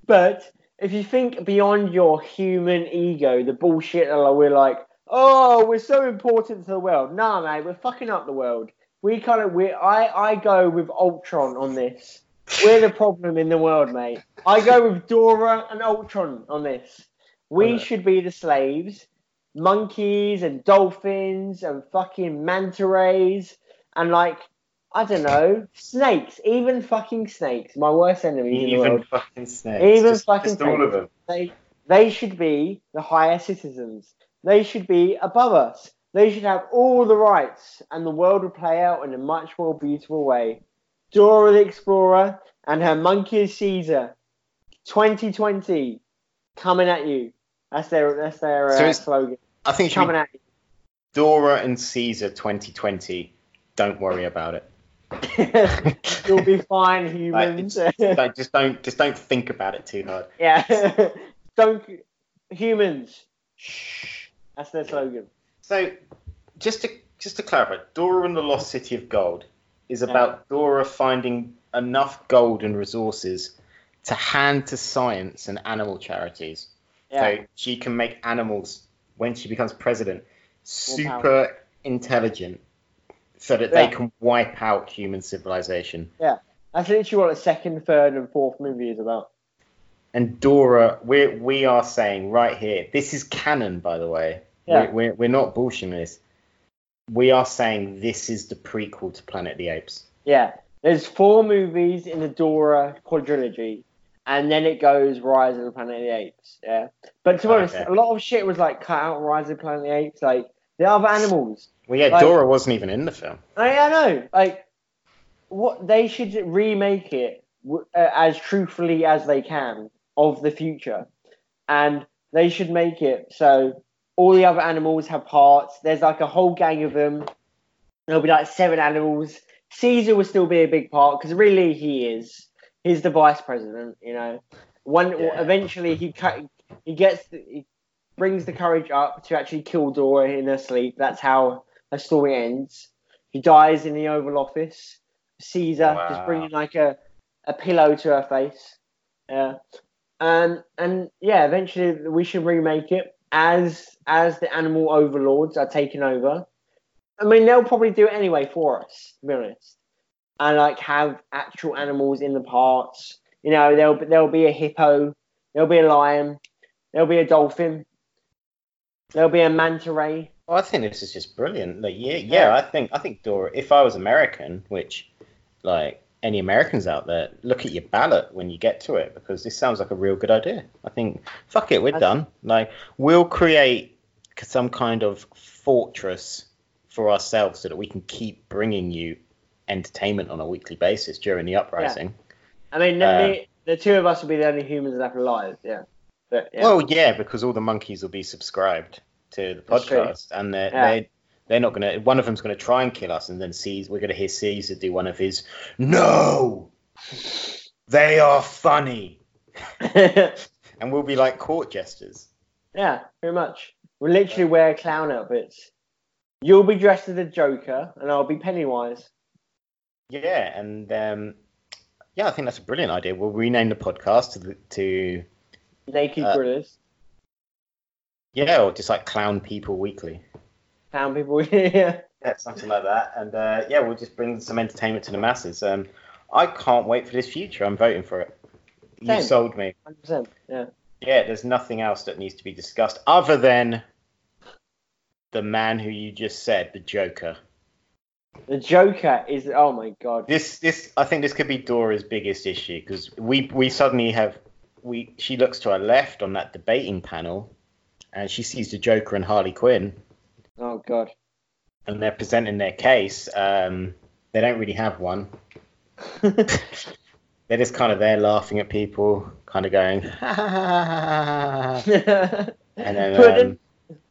But if you think beyond your human ego, the bullshit that we're like, oh, we're so important to the world. Nah, mate, we're fucking up the world. We kind of, we, I, I go with Ultron on this. We're the problem in the world, mate. I go with Dora and Ultron on this. We Yeah. should be the slaves. Monkeys and dolphins and fucking manta rays and like I don't know snakes, even fucking snakes. My worst enemies in the Even world. fucking snakes. Even just, fucking just all of them. They they should be the higher citizens. They should be above us. They should have all the rights, and the world would play out in a much more beautiful way. Dora the Explorer and her monkey Caesar, 2020, coming at you. That's their that's their uh, slogan. I think Coming at you. Dora and Caesar 2020. Don't worry about it. You'll be fine, Like, humans. don't, just don't just don't think about it too hard. yeah. Don't humans. Shh. That's their slogan. So, just to just to clarify, Dora and the Lost City of Gold is Yeah. about Dora finding enough gold and resources to hand to science and animal charities, Yeah. so she can make animals when she becomes president super intelligent, so that they can wipe out human civilization. Yeah. That's literally what the second, third, and fourth movie is about. And Dora, we we are saying right here, this is canon, by the way. Yeah. We're, we're, we're not bullshitting this. We are saying this is the prequel to Planet of the Apes. Yeah. There's four movies in the Dora quadrilogy, and then it goes Rise of the Planet of the Apes. Yeah. But to be honest, Okay. a lot of shit was like cut out Rise of the Planet of the Apes. Like the other animals. Well, yeah, Like- Dora wasn't even in the film. I, I know, like, what they should remake it w- uh, as truthfully as they can of the future, and they should make it so all the other animals have parts. There's like a whole gang of them. There'll be like seven animals. Caesar will still be a big part because really he is. He's the vice president, you know. One Yeah. eventually he he gets the, he brings the courage up to actually kill Dora in her sleep. That's how her story ends. He dies in the Oval Office. Caesar just bringing like a, a pillow to her face. Yeah. Um, and yeah, eventually we should remake it as as the animal overlords are taking over. I mean, they'll probably do it anyway for us, to be honest. And like have actual animals in the parts. You know, there'll be- there'll be a hippo, there'll be a lion, there'll be a dolphin, there'll be a manta ray. Well, I think this is just brilliant. Like, yeah, Yeah. yeah, I think I think Dora. If I was American, which, like any Americans out there, look at your ballot when you get to it because this sounds like a real good idea. I think fuck it, we're done. Like, we'll create some kind of fortress for ourselves so that we can keep bringing you entertainment on a weekly basis during the uprising. I mean, the, Uh, the, the two of us will be the only humans left alive. Yeah. But, yeah. Well, yeah, because all the monkeys will be subscribed to the podcast, and they're Yeah. they they're not gonna. One of them's gonna try and kill us, and then Caesar, we're gonna hear Caesar do one of his. No, they are funny, and we'll be like court jesters. yeah, very much. We'll literally wear clown outfits. You'll be dressed as a Joker, and I'll be Pennywise. Yeah, and um, yeah, I think that's a brilliant idea. We'll rename the podcast to the, to Naked Uh, Gorillas. yeah, or just like Clown People Weekly. Clown people. yeah. Yeah, something like that. And uh, yeah, we'll just bring some entertainment to the masses. Um, I can't wait for this future. I'm voting for it. You Same. sold me. 100%. Yeah. Yeah, there's nothing else that needs to be discussed other than the man who you just said, the Joker. The Joker is. Oh my god. This, this, I think this could be Dora's biggest issue because we, we suddenly have, we, she looks to her left on that debating panel, and she sees the Joker and Harley Quinn, Oh god. and they're presenting their case. Um, they don't really have one. they're just kind of there laughing at people, kind of going, ha ha ha ha ha. ha. And then, um,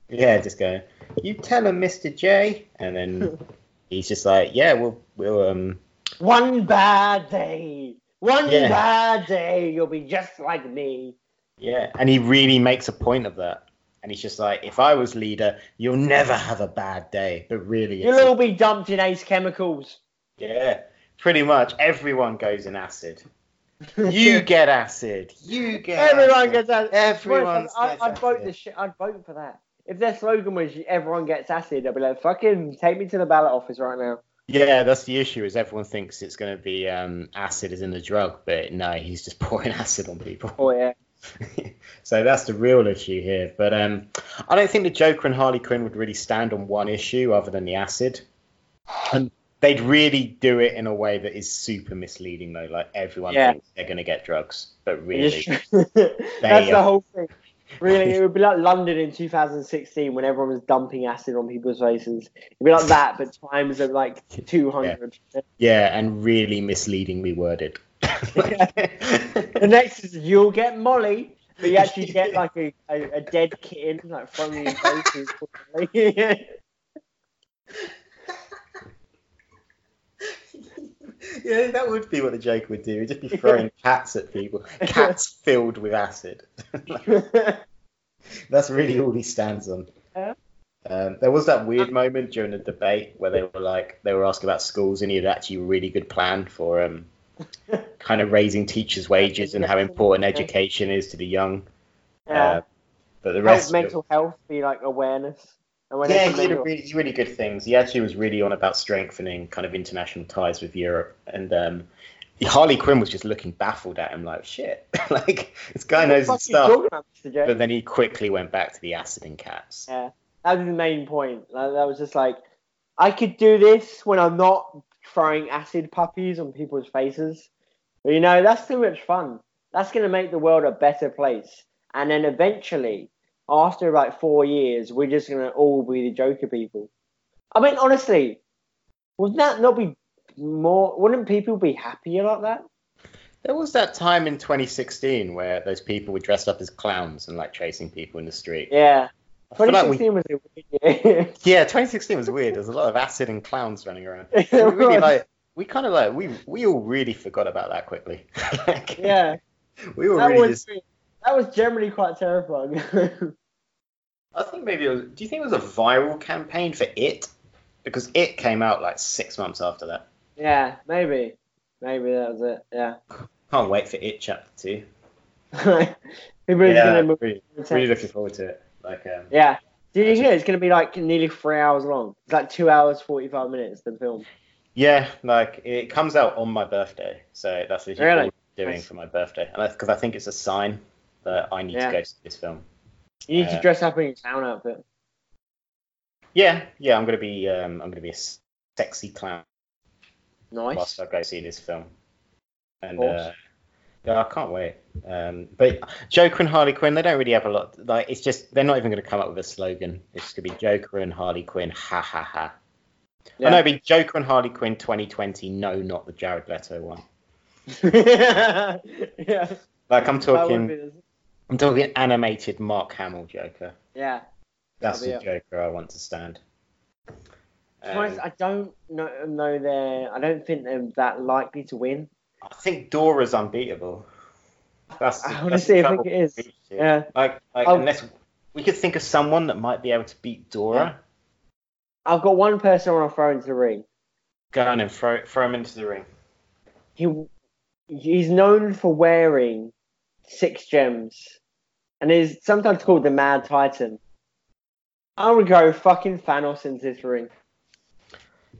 yeah, just going, you tell him, Mr. J. And then he's just like, yeah, we'll, we'll, um, One bad day. One Yeah. bad day, you'll be just like me. yeah. And he really makes a point of that. And he's just like, if I was leader, you'll never have a bad day. But really, You'll all be dumped in ACE Chemicals. yeah, pretty much everyone goes in acid. You get acid. You get Everyone acid. gets acid. Everyone I, I'd vote acid. this shit. I'd vote for that. If their slogan was "Everyone gets acid," I'd be like, "Fucking take me to the ballot office right now." Yeah, that's the issue. Is everyone thinks it's going to be um, acid is in the drug, but no, he's just pouring acid on people. Oh yeah. so that's the real issue here. But um, I don't think the Joker and Harley Quinn would really stand on one issue other than the acid. And they'd really do it in a way that is super misleading, though. Like everyone Yeah. thinks they're going to get drugs, but really. That's the whole thing. Really, it would be like London in 2016 when everyone was dumping acid on people's faces. It'd be like that, but times of like 200. yeah, and really misleadingly worded. The next is you'll get Molly, but you actually get like a, a, a dead kitten like your face. yeah, that would be what the Joker would do. He'd just be throwing cats at people, cats filled with acid. That's really all he stands on. Yeah. Um, there was that weird moment during the debate where they were like, they were asking about schools, and he had actually a really good plan for um, kind of raising teachers' wages and how important education is to the young. yeah. Uh, but the Help rest, of it- mental health be like awareness. When yeah, he did really, really good things. He actually was really on about strengthening kind of international ties with Europe, and um, Harley Quinn was just looking baffled at him, like shit, like this guy knows his the fuck are you stuff. about, But then he quickly went back to the acid and cats. Yeah, that was the main point. Like, that was just like, I could do this when I'm not throwing acid puppies on people's faces. But you know, that's too much fun. That's going to make the world a better place. And then eventually, after like four years, we're just gonna all be the Joker people. I mean, honestly, wouldn't that not be more? Wouldn't people be happier like that? There was that time in 2016 where those people were dressed up as clowns and like chasing people in the street. Yeah. I feel like we- was a weird year. yeah, 2016 was weird. There's a lot of acid and clowns running around. We really like we kind of like we we all really forgot about that quickly. Like, yeah, we were that really was just. that was generally quite terrifying. I think maybe it was. Do you think it was a viral campaign for it? Because it came out like six months after that. yeah, maybe, maybe that was it. Yeah, Can't wait for it chapter two. are yeah, gonna move. really, really looking forward to it. Like, um, Yeah. Did you hear it's gonna be like nearly three hours long? It's like two hours forty five minutes the film. yeah, like it comes out on my birthday, so that's literally Really? all I'm doing Nice. for my birthday, and because I think it's a sign that I need Yeah. to go see this film. You need Yeah. to dress up in your clown outfit. Yeah, yeah, I'm gonna be um, I'm gonna be a sexy clown Nice. whilst I go see this film, and uh, yeah, I can't wait. Um, but Joker and Harley Quinn, they don't really have a lot. Like, it's just they're not even gonna come up with a slogan. It's gonna be Joker and Harley Quinn, ha ha ha. Yeah. I know, it'd be Joker and Harley Quinn 2020. No, not the Jared Leto one. yeah. Like I'm talking, be I'm talking animated Mark Hamill Joker. Yeah. That's the Joker I want to stand. To Um, I don't know, know they're. I don't think they're that likely to win. I think Dora's unbeatable. That's the- I that's honestly the think it is. Yeah. Like, like I'll- unless we could think of someone that might be able to beat Dora, I've got one person I want to throw into the ring. go on and throw throw him into the ring. He he's known for wearing six gems, and is sometimes called the Mad Titan. I would go fucking Thanos into this ring.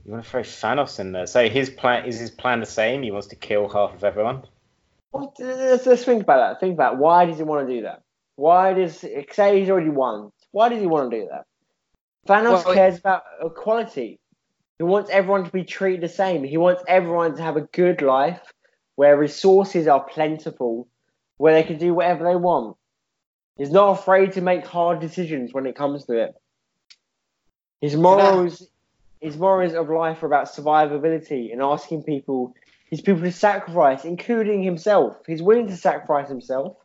You want to throw Thanos in there? So his plan is his plan the same? He wants to kill half of everyone. Well, let's, let's think about that. Think about why does he want to do that? Why does say he's already won? Why does he want to do that? Thanos Well, cares about equality. He wants everyone to be treated the same. He wants everyone to have a good life where resources are plentiful, where they can do whatever they want. He's not afraid to make hard decisions when it comes to it. His morals, his morals of life are about survivability and asking people his people to sacrifice, including himself. He's willing to sacrifice himself.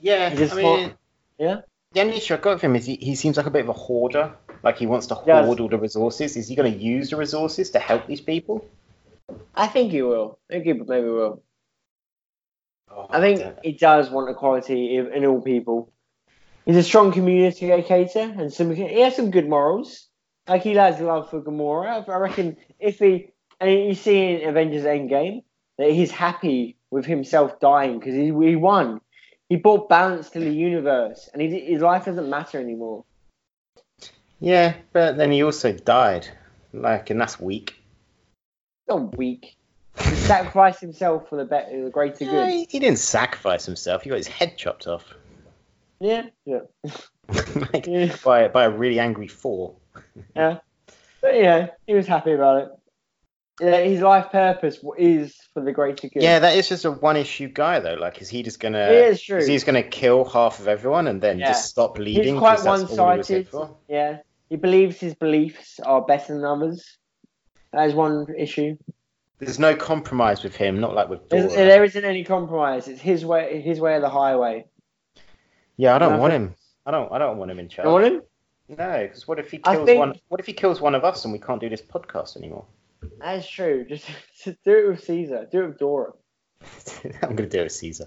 Yeah, I mean, yeah? The only issue I've got with him is he, he seems like a bit of a hoarder. Like he wants to Yes. hoard all the resources. Is he going to use the resources to help these people? I think he will. I think he maybe will. Oh, I think don't he does want equality in, in all people. He's a strong community communicator and some he has some good morals. Like he has love for Gamora. I reckon if he and you see in Avengers Endgame that he's happy with himself dying because he, he won. He brought balance to the universe, and he, his life doesn't matter anymore. Yeah, but then he also died. Like, and that's weak. Not weak. He sacrificed himself for the better, the greater Yeah, good. he, he didn't sacrifice himself. He got his head chopped off Yeah, yeah, like, yeah. by by a really angry Thor. Yeah, but yeah, he was happy about it. Yeah, his life purpose is for the greater good. Yeah, that is just a one issue guy though. Like, is he just gonna? it is true. Is he gonna kill half of everyone and then Yeah. just stop leading? He's he was here one-sided. for? Yeah, he believes his beliefs are better than others. That is one issue. There's no compromise with him, not like with Dora. There's, there isn't any compromise. It's his way, his way of the highway. yeah, I don't want him. I don't. I don't want him in charge. You want him? No, because what if he kills think- one? What if he kills one of us and we can't do this podcast anymore? That's true. Just, just do it with Caesar. Do it with Dora. I'm gonna do it with Caesar.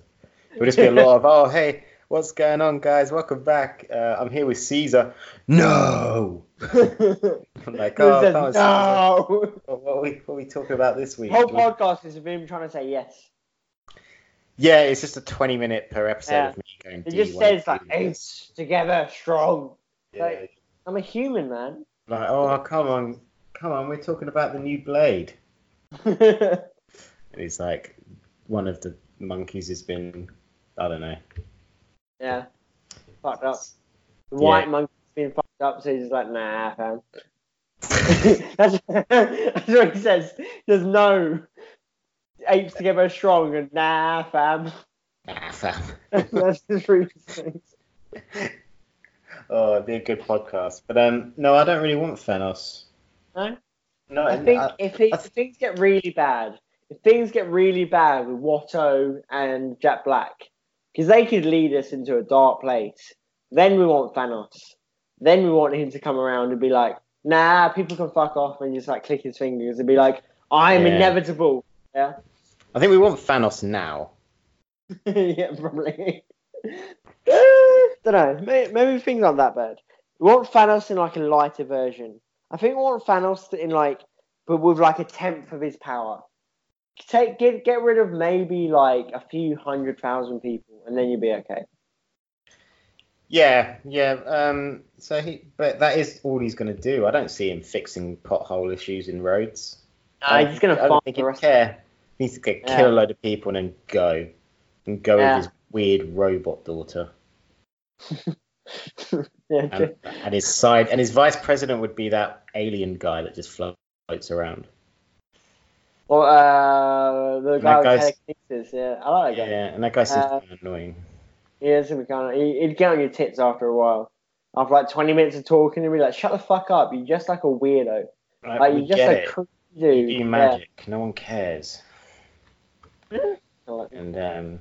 It'll just be a lot of, oh hey, what's going on, guys? Welcome back. Uh, I'm here with Caesar. No. I'm like, oh, says that was Caesar. no. What, are we, what are we talking about this week? Whole podcast is of him trying to say yes. Yeah, it's just a 20 minute per episode Yeah. of me going. It "Do just says like eight together, strong. Yeah. like- I'm a human, man. Like, oh, come on, come on, we're talking about the new Blade. And he's like, one of the monkeys has been, I don't know. Yeah, fucked up. The Yeah. white monkey's been fucked up, so he's just like, nah, fam. that's, that's what he says. There's no apes together strong and nah, fam. Ah, fam. that's the reason. Oh, it'd be a good podcast. But um, no, I don't really want Thanos. No? No, I think I- if, it, I if things get really bad, if things get really bad with Watto and Jack Black, because they could lead us into a dark place, then we want Thanos. Then we want him to come around and be like, nah, people can fuck off and just like click his fingers and be like, I'm Yeah. inevitable. Yeah. I think we want Thanos now. yeah, probably. Don't know. Maybe, maybe things aren't that bad. We want Thanos in like a lighter version. I think we want Thanos to- in like, but with like a tenth of his power. Take get get rid of maybe like a few hundred thousand people, and then you'll be okay. Yeah, yeah. Um, so he, but that is all he's going to do. I don't see him fixing pothole issues in roads. Uh, he's gonna I don't farm the rest. care. He needs to get, Yeah. kill a load of people and then go, and go Yeah. with his weird robot daughter. yeah, And, and his side and his vice president would be that alien guy that just floats around. Well, uh, the And guy with guy's- telekinesis. Yeah, I like that guy. Yeah, and that guy seems Uh, kind of annoying. Yeah, be kind of. He, he'd get on your tits after a while. After like twenty minutes of talking, he'd be like, "Shut the fuck up! You're just like a weirdo. Like, Like you're just a it. creepy You dude." do Yeah. magic. No one cares. And um,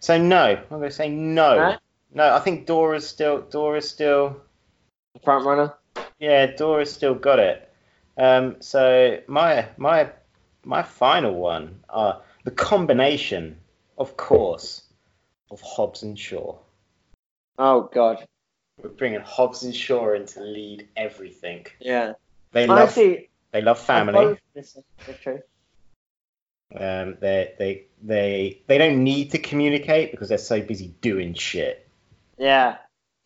so no, I'm going to say no. Right. No, I think Dora's still Dora's still Front runner. yeah Dora's still got it. Um, so my my my final one are the combination, of course, of Hobbs and Shaw. Oh god. We're bringing Hobbs and Shaw in to lead everything. Yeah. They love they love family. That's that's true. Um, they they they they don't need to communicate because they're so busy doing shit. Yeah.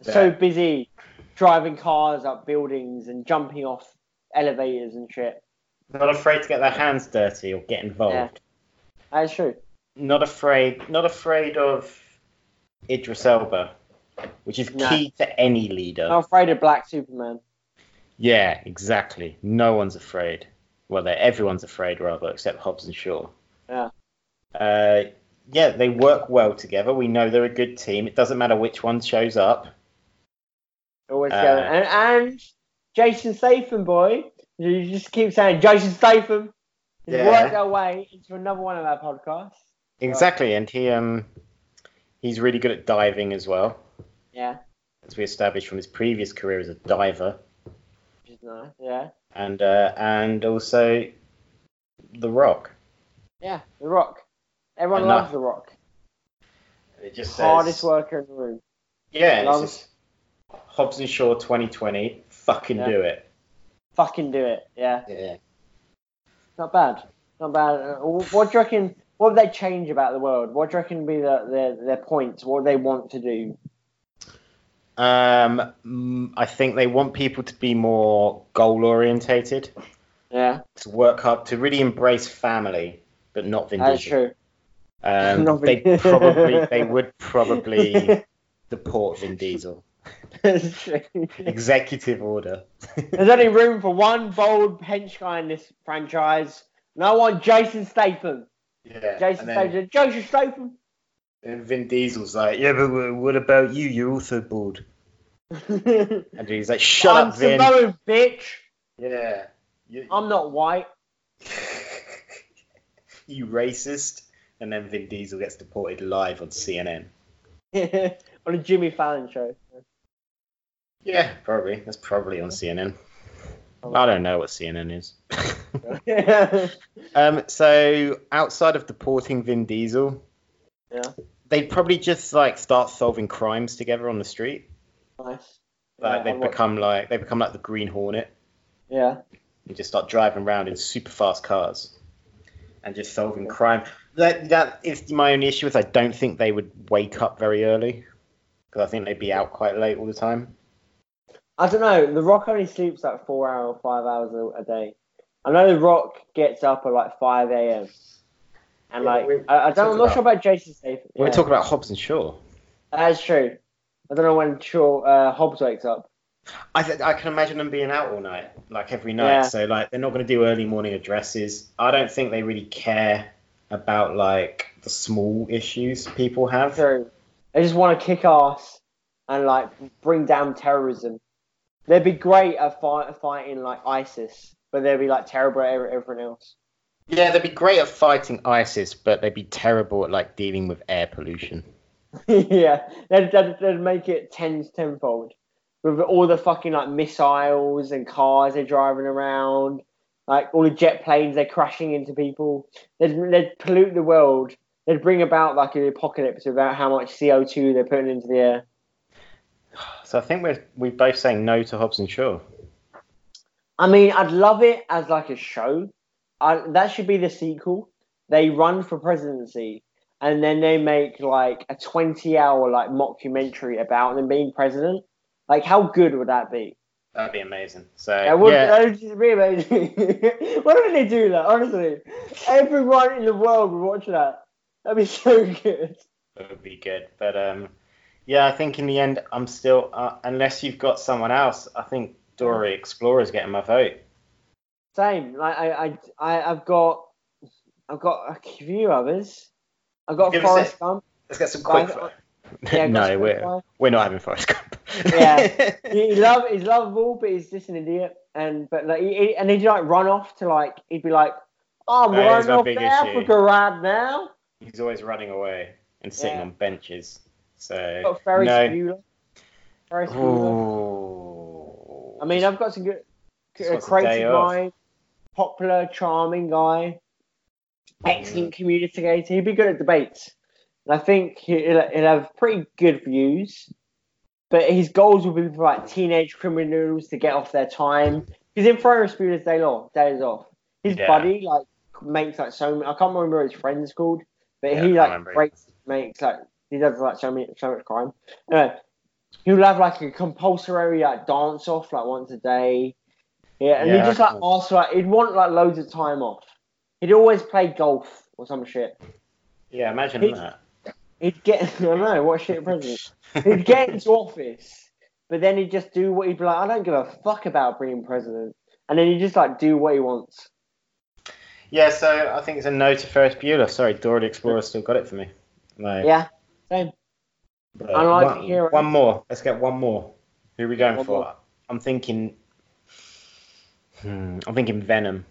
So busy driving cars up buildings and jumping off elevators and shit. Not afraid to get their hands dirty or get involved. That's true. Not afraid. Not afraid of Idris Elba, which is No. key to any leader. I'm afraid of Black Superman. Yeah, exactly. No one's afraid. Well, they're, everyone's afraid, rather, except Hobbs and Shaw. Yeah. Uh, yeah, they work well together. We know they're a good team. It doesn't matter which one shows up. Always Uh, together. And, and Jason Statham, boy. You just keep saying Jason Statham. He's Yeah. worked our way into another one of our podcasts. Exactly, and he um he's really good at diving as well, Yeah. as we established from his previous career as a diver, Which is nice. Yeah. And uh, and also The Rock. Yeah. The Rock. Everyone Enough. loves The Rock. It just Hardest says, worker in the room. yeah, it's Loves- Hobbs and Shaw 2020. Fucking Yeah. do it. Fucking do it. Yeah. Yeah. Not bad. Not bad. Uh, What do you reckon? What would they change about the world? What do you reckon would be the, their their points? What they want to do? Um, mm, I think they want people to be more goal orientated, Yeah, to work hard, to really embrace family, but not Vin that's true. Um, Not they probably, they would probably deport Vin Diesel. Executive order. There's only room for one bold hench guy in this franchise. No one, Jason Statham. yeah. Jason then, Statham. Jason Statham. And Vin Diesel's like, yeah, but what about you? You're also bored. And he's like, shut I'm up, Vin. Samoan, bitch. Yeah. You, I'm not white. you racist. And then Vin Diesel gets deported live on CNN. On a Jimmy Fallon show. Yeah, probably. That's probably on CNN. I don't know what CNN is. um, so outside of deporting Vin Diesel, Yeah. They'd probably just like start solving crimes together on the street. nice. Like Yeah, they I'd watch- become like they become like the Green Hornet Yeah. and just start driving around in super fast cars and just solving crime. That that is my only issue is I don't think they would wake up very early because I think they'd be out quite late all the time. I don't know. The Rock only sleeps like four hours or five hours a, a day. I know The Rock gets up at like five a.m. And Yeah, like, we- I, I don't, I'm not about- sure about Jason Statham. We're Yeah, talking about Hobbs and Shaw. That's true. I don't know when Shaw, uh, Hobbs wakes up. I th- I can imagine them being out all night, like every night. Yeah. So like they're not going to do early morning addresses. I don't think they really care about like the small issues people have. True. They just want to kick ass and like bring down terrorism. They'd be great at fight, fighting like ISIS, but they'd be like terrible at everything else. Yeah, they'd be great at fighting ISIS, but they'd be terrible at like dealing with air pollution. yeah, they'd, they'd, they'd make it tens tenfold with all the fucking like missiles and cars they're driving around, like all the jet planes they're crashing into people. They'd, they'd pollute the world. They'd bring about like an apocalypse about how much CO two they're putting into the air. So I think we're we both saying no to Hobbs and Shaw. I mean, I'd love it as like a show. I, that should be the sequel. They run for presidency, and then they make like a twenty-hour like mockumentary about them being president. Like, how good would that be? That'd be amazing. So That would, yeah, that would just be amazing. Why don't they do that? Honestly, everyone in the world would watch that. That'd be so good. that would be good. But um, yeah, I think in the end, I'm still uh, unless you've got someone else. I think Dora Explorer is getting my vote. Same. Like I, I, I, I've got, I've got a few others. I've got Give us Forrest it. Gump. Let's get some Right. quick. Yeah, no, we're Spotify. we're not having Forrest Gump. Yeah. he, he love he's lovable, but he's just an idiot. And but like he, he- and he'd like run off to like he'd be like, oh, I'm That is running off to issue. Africa right now. He's always running away and sitting Yeah. on benches. So Got Ferris no. Bueller. Ferris Bueller. I mean, I've got some good, Just a wants crazy off. Popular, charming guy, excellent Mm. communicator. He'd be good at debates. And I think he- he'll, he'll have pretty good views. But his goals will be for like teenage criminals to get off their time. Because in Ferris Bueller's Day Off, Days Off, his Yeah. buddy like makes like so many. I can't remember what his friend's called, but Yeah, he like breaks makes like he does like so many so much crime. Anyway, he'll have like a compulsory like dance off like once a day. Yeah, and Yeah, he just I like asks like he'd want like loads of time off. He'd always play golf or some shit. Yeah, imagine He- that. He'd get I don't know what shit president. He'd get into office, but then he'd just do what he'd be like. I don't give a fuck about being president, and then he'd just like do what he wants. Yeah, so I think it's a no to Ferris Bueller. Sorry, Dora the Explorer still got it for me. Like, Yeah, same. but unlike one, Hero. one more. Let's get one more. Who are we going One for? more. I'm thinking. Hmm, I'm thinking Venom.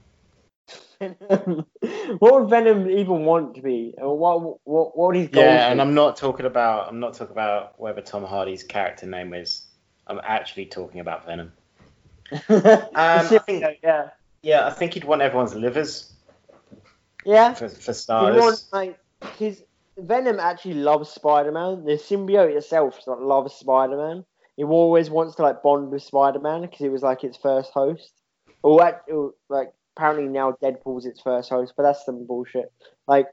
what would Venom even want to be? What what what would his goals Yeah, be? and I'm not talking about. I'm not talking about whatever Tom Hardy's character name is. I'm actually talking about Venom. I think- yeah, Yeah, I think he'd want everyone's livers yeah. for, for He starters. wants like his Venom actually loves Spider Man. The symbiote itself like, loves Spider Man. He always wants to like bond with Spider Man because he was like its first host. Or that, or, like apparently now Deadpool's its first host, but that's some bullshit. Like,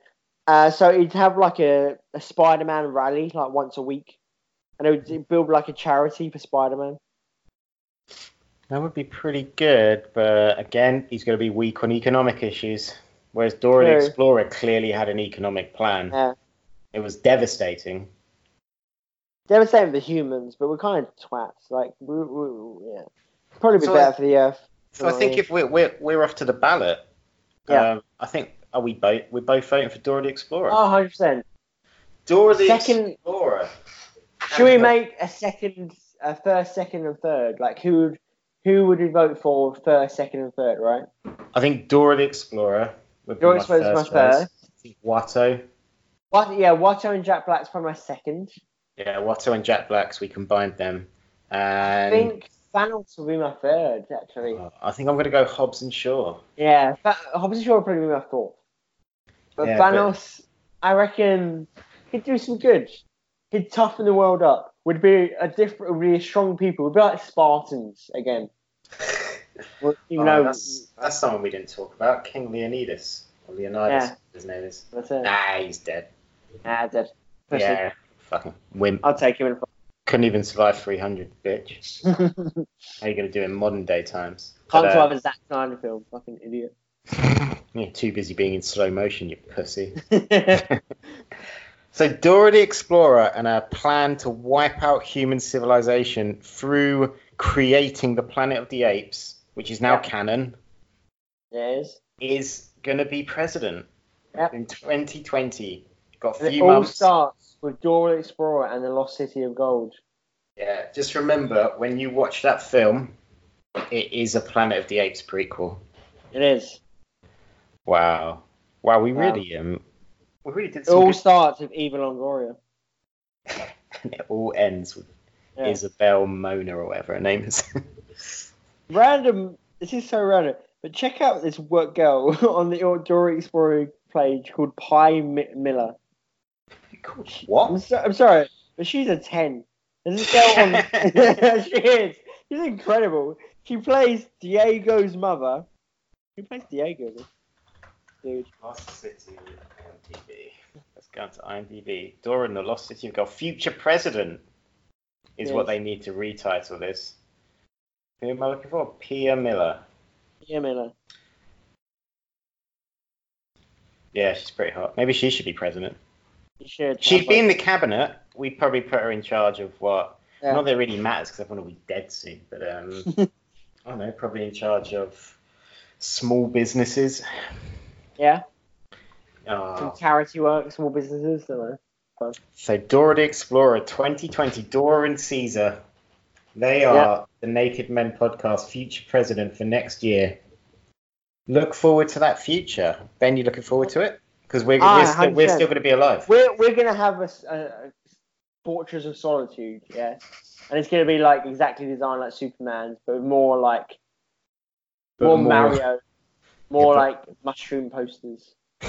uh, so he'd have like a, a Spider Man rally like once a week, and it would build like a charity for Spider Man. That would be pretty good, but again, he's going to be weak on economic issues. Whereas Dora the Explorer clearly had an economic plan. Yeah. It was devastating. Devastating for the humans, but we're kind of twats. Like, we, we, yeah, probably be So better I- for the Earth. So I think if we're we're, we're off to the ballot, Yeah. um, I think are we both we're both voting for Dora the Explorer. Oh, 100 percent. Dora the second- Explorer. Should we make a second, a first, second, and third? Like who would who would you vote for first, second, and third? Right? I think Dora the Explorer would be Dora the Explorer's first my first. Think Watto. What? Yeah, Watto and Jack Black's probably my second. Yeah, Watto and Jack Blacks. We combined them, I think Thanos will be my third, actually. uh, I think I'm going to go Hobbs and Shaw. Yeah, Th- Hobbs and Shaw will probably be my fourth. But Yeah, but- I reckon he'd do some good. He'd toughen the world up. Would be a different, would be strong people. Would be like Spartans again. Well, Even Oh, though that's that's someone we didn't talk about. King Leonidas or Leonidas, Yeah. his name is. that's it. Nah, he's dead. Nah, dead. Pussy. Yeah, fucking wimp. I'll take him in. Couldn't even survive 300, bitch. How are you gonna do in modern day times? But, uh, survive a Zack Snyder film. Fucking idiot. You're too busy being in slow motion, you pussy. So Dora the Explorer and her plan to wipe out human civilization through creating the Planet of the Apes, which is now Yeah. canon, yes. is gonna be president Yep. in 2020. Got a And it few all months. starts with Dora Explorer and the Lost City of Gold. Yeah, just remember when you watch that film, it is a Planet of the Apes prequel. It is. Wow, wow, we Wow. really um, we really did It all good- starts with Eva Longoria. and it all ends with Yeah. Isabel Moner or whatever her name is. Random. This is so random. But check out this work girl on the Dora Explorer page called Pi Mi- Miller. I'm, what? so, I'm sorry, but she's a 10. There's this girl on. she is. She's incredible. She plays Diego's mother. Who plays Diego? Dude. Lost City IMDb. Let's go to IMDb. Dora in the Lost City of God. Future President is what they need to retitle this. Who am I looking for? Pia Miller. Pia Miller. Yeah, she's pretty hot. Maybe she should be president. You should. She'd be in the cabinet. We'd probably put her in charge of what? Yeah. Not that it really matters because everyone will be dead soon. But um, I don't know. Probably in charge of small businesses. Yeah. Oh. Some charity work, small businesses. So Dora the Explorer 2020, Dora and Caesar. They are the Naked Men podcast future president for next year. Look forward to that future. Ben, you looking forward to it? Because we're, Ah, we're, still, we're still going to be alive. We're we're gonna have a Fortress of Solitude, yeah, and it's gonna be like exactly designed like Superman's, but more like But more, more- Mario, more Yeah, like mushroom posters.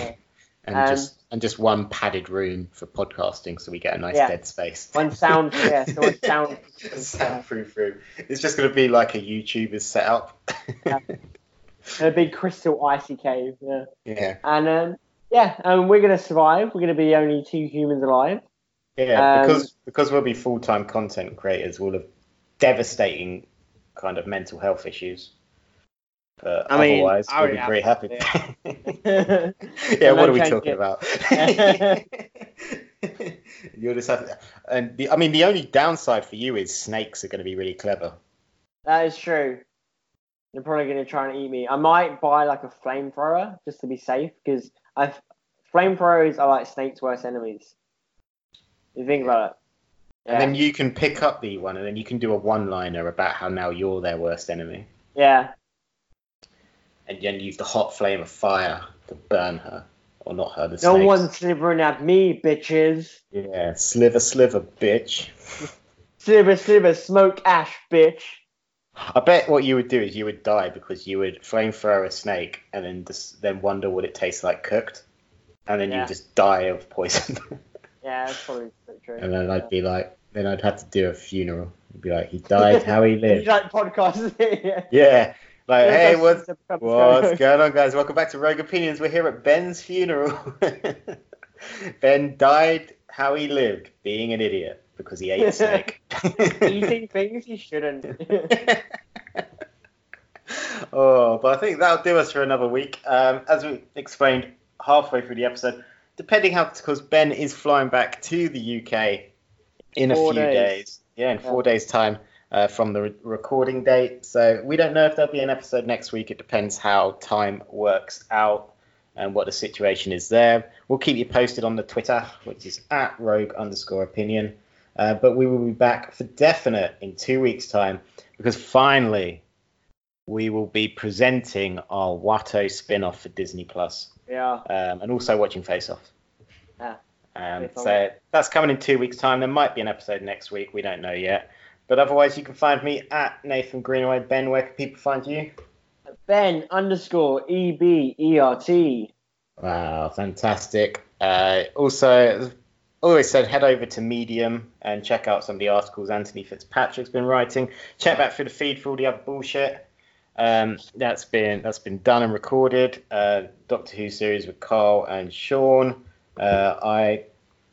And um, just and just one padded room for podcasting, so we get a nice Yeah. dead space. One sound, yeah, so one sound. Soundproof room. It's just going to be like a YouTuber's setup. Yeah. And a big crystal icy cave, yeah. yeah. And um, yeah, and we're gonna survive. We're gonna be only two humans alive. Yeah, Um, because because we'll be full time content creators, we'll have devastating kind of mental health issues. But I mean, otherwise, I we'll would be have very happy. yeah. yeah, what are we talking it. about? You'll just have, and the, I mean, the only downside for you is snakes are going to be really clever. That is true. They're probably going to try and eat me. I might buy like a flamethrower just to be safe because I flamethrowers are like snakes' worst enemies. You think about it. Yeah. And then you can pick up the one, and then you can do a one liner about how now you're their worst enemy, yeah. and then use the hot flame of fire to burn her, or not her. The No snakes. one's slivering at me, bitches. Yeah, sliver, sliver, bitch. Sliver, sliver, smoke ash, bitch. I bet what you would do is you would die because you would flamethrower a snake and then just then wonder what it tastes like cooked, and then Yeah. you just die of poison. Yeah, that's probably true. and then I'd be like, then I'd have to do a funeral. It'd be like, he died how he lived. like podcasts? yeah. Yeah, like, Yeah, hey, what's what's going on, guys? Welcome back to Rogue Opinions. We're here at Ben's funeral. ben died how he lived, being an idiot because he ate a snake. Eating things you shouldn't. oh, but I think that'll do us for another week. Um, as we explained halfway through the episode, depending how, because Ben is flying back to the UK in a few days. days. Yeah, in four Yeah. days' time uh, from the re- recording date. So we don't know if there'll be an episode next week. It depends how time works out and what the situation is there. We'll keep you posted on the Twitter, which is at rogue underscore opinion. Uh, but we will be back for definite in two weeks' time because finally we will be presenting our Watto spin off for Disney Plus yeah. um, and also watching Face Off. Ah, Um, so that's coming in two weeks' time. There might be an episode next week. We don't know yet. But otherwise, you can find me at Nathan Greenaway. Ben, where can people find you? Ben underscore E B E R T. Wow, fantastic. Uh, also, always said, head over to Medium and check out some of the articles Anthony Fitzpatrick's been writing. Check back through the feed for all the other bullshit. Um, that's been that's been done and recorded. Uh, Doctor Who series with Carl and Sean. Uh, I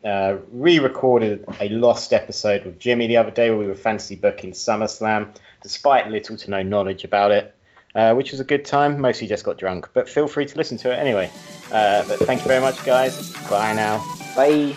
uh, re-recorded a lost episode with Jimmy the other day where we were fantasy booking SummerSlam, despite little to no knowledge about it, uh, which was a good time. Mostly just got drunk, but feel free to listen to it anyway. Uh, but thank you very much, guys. Bye now. Bye.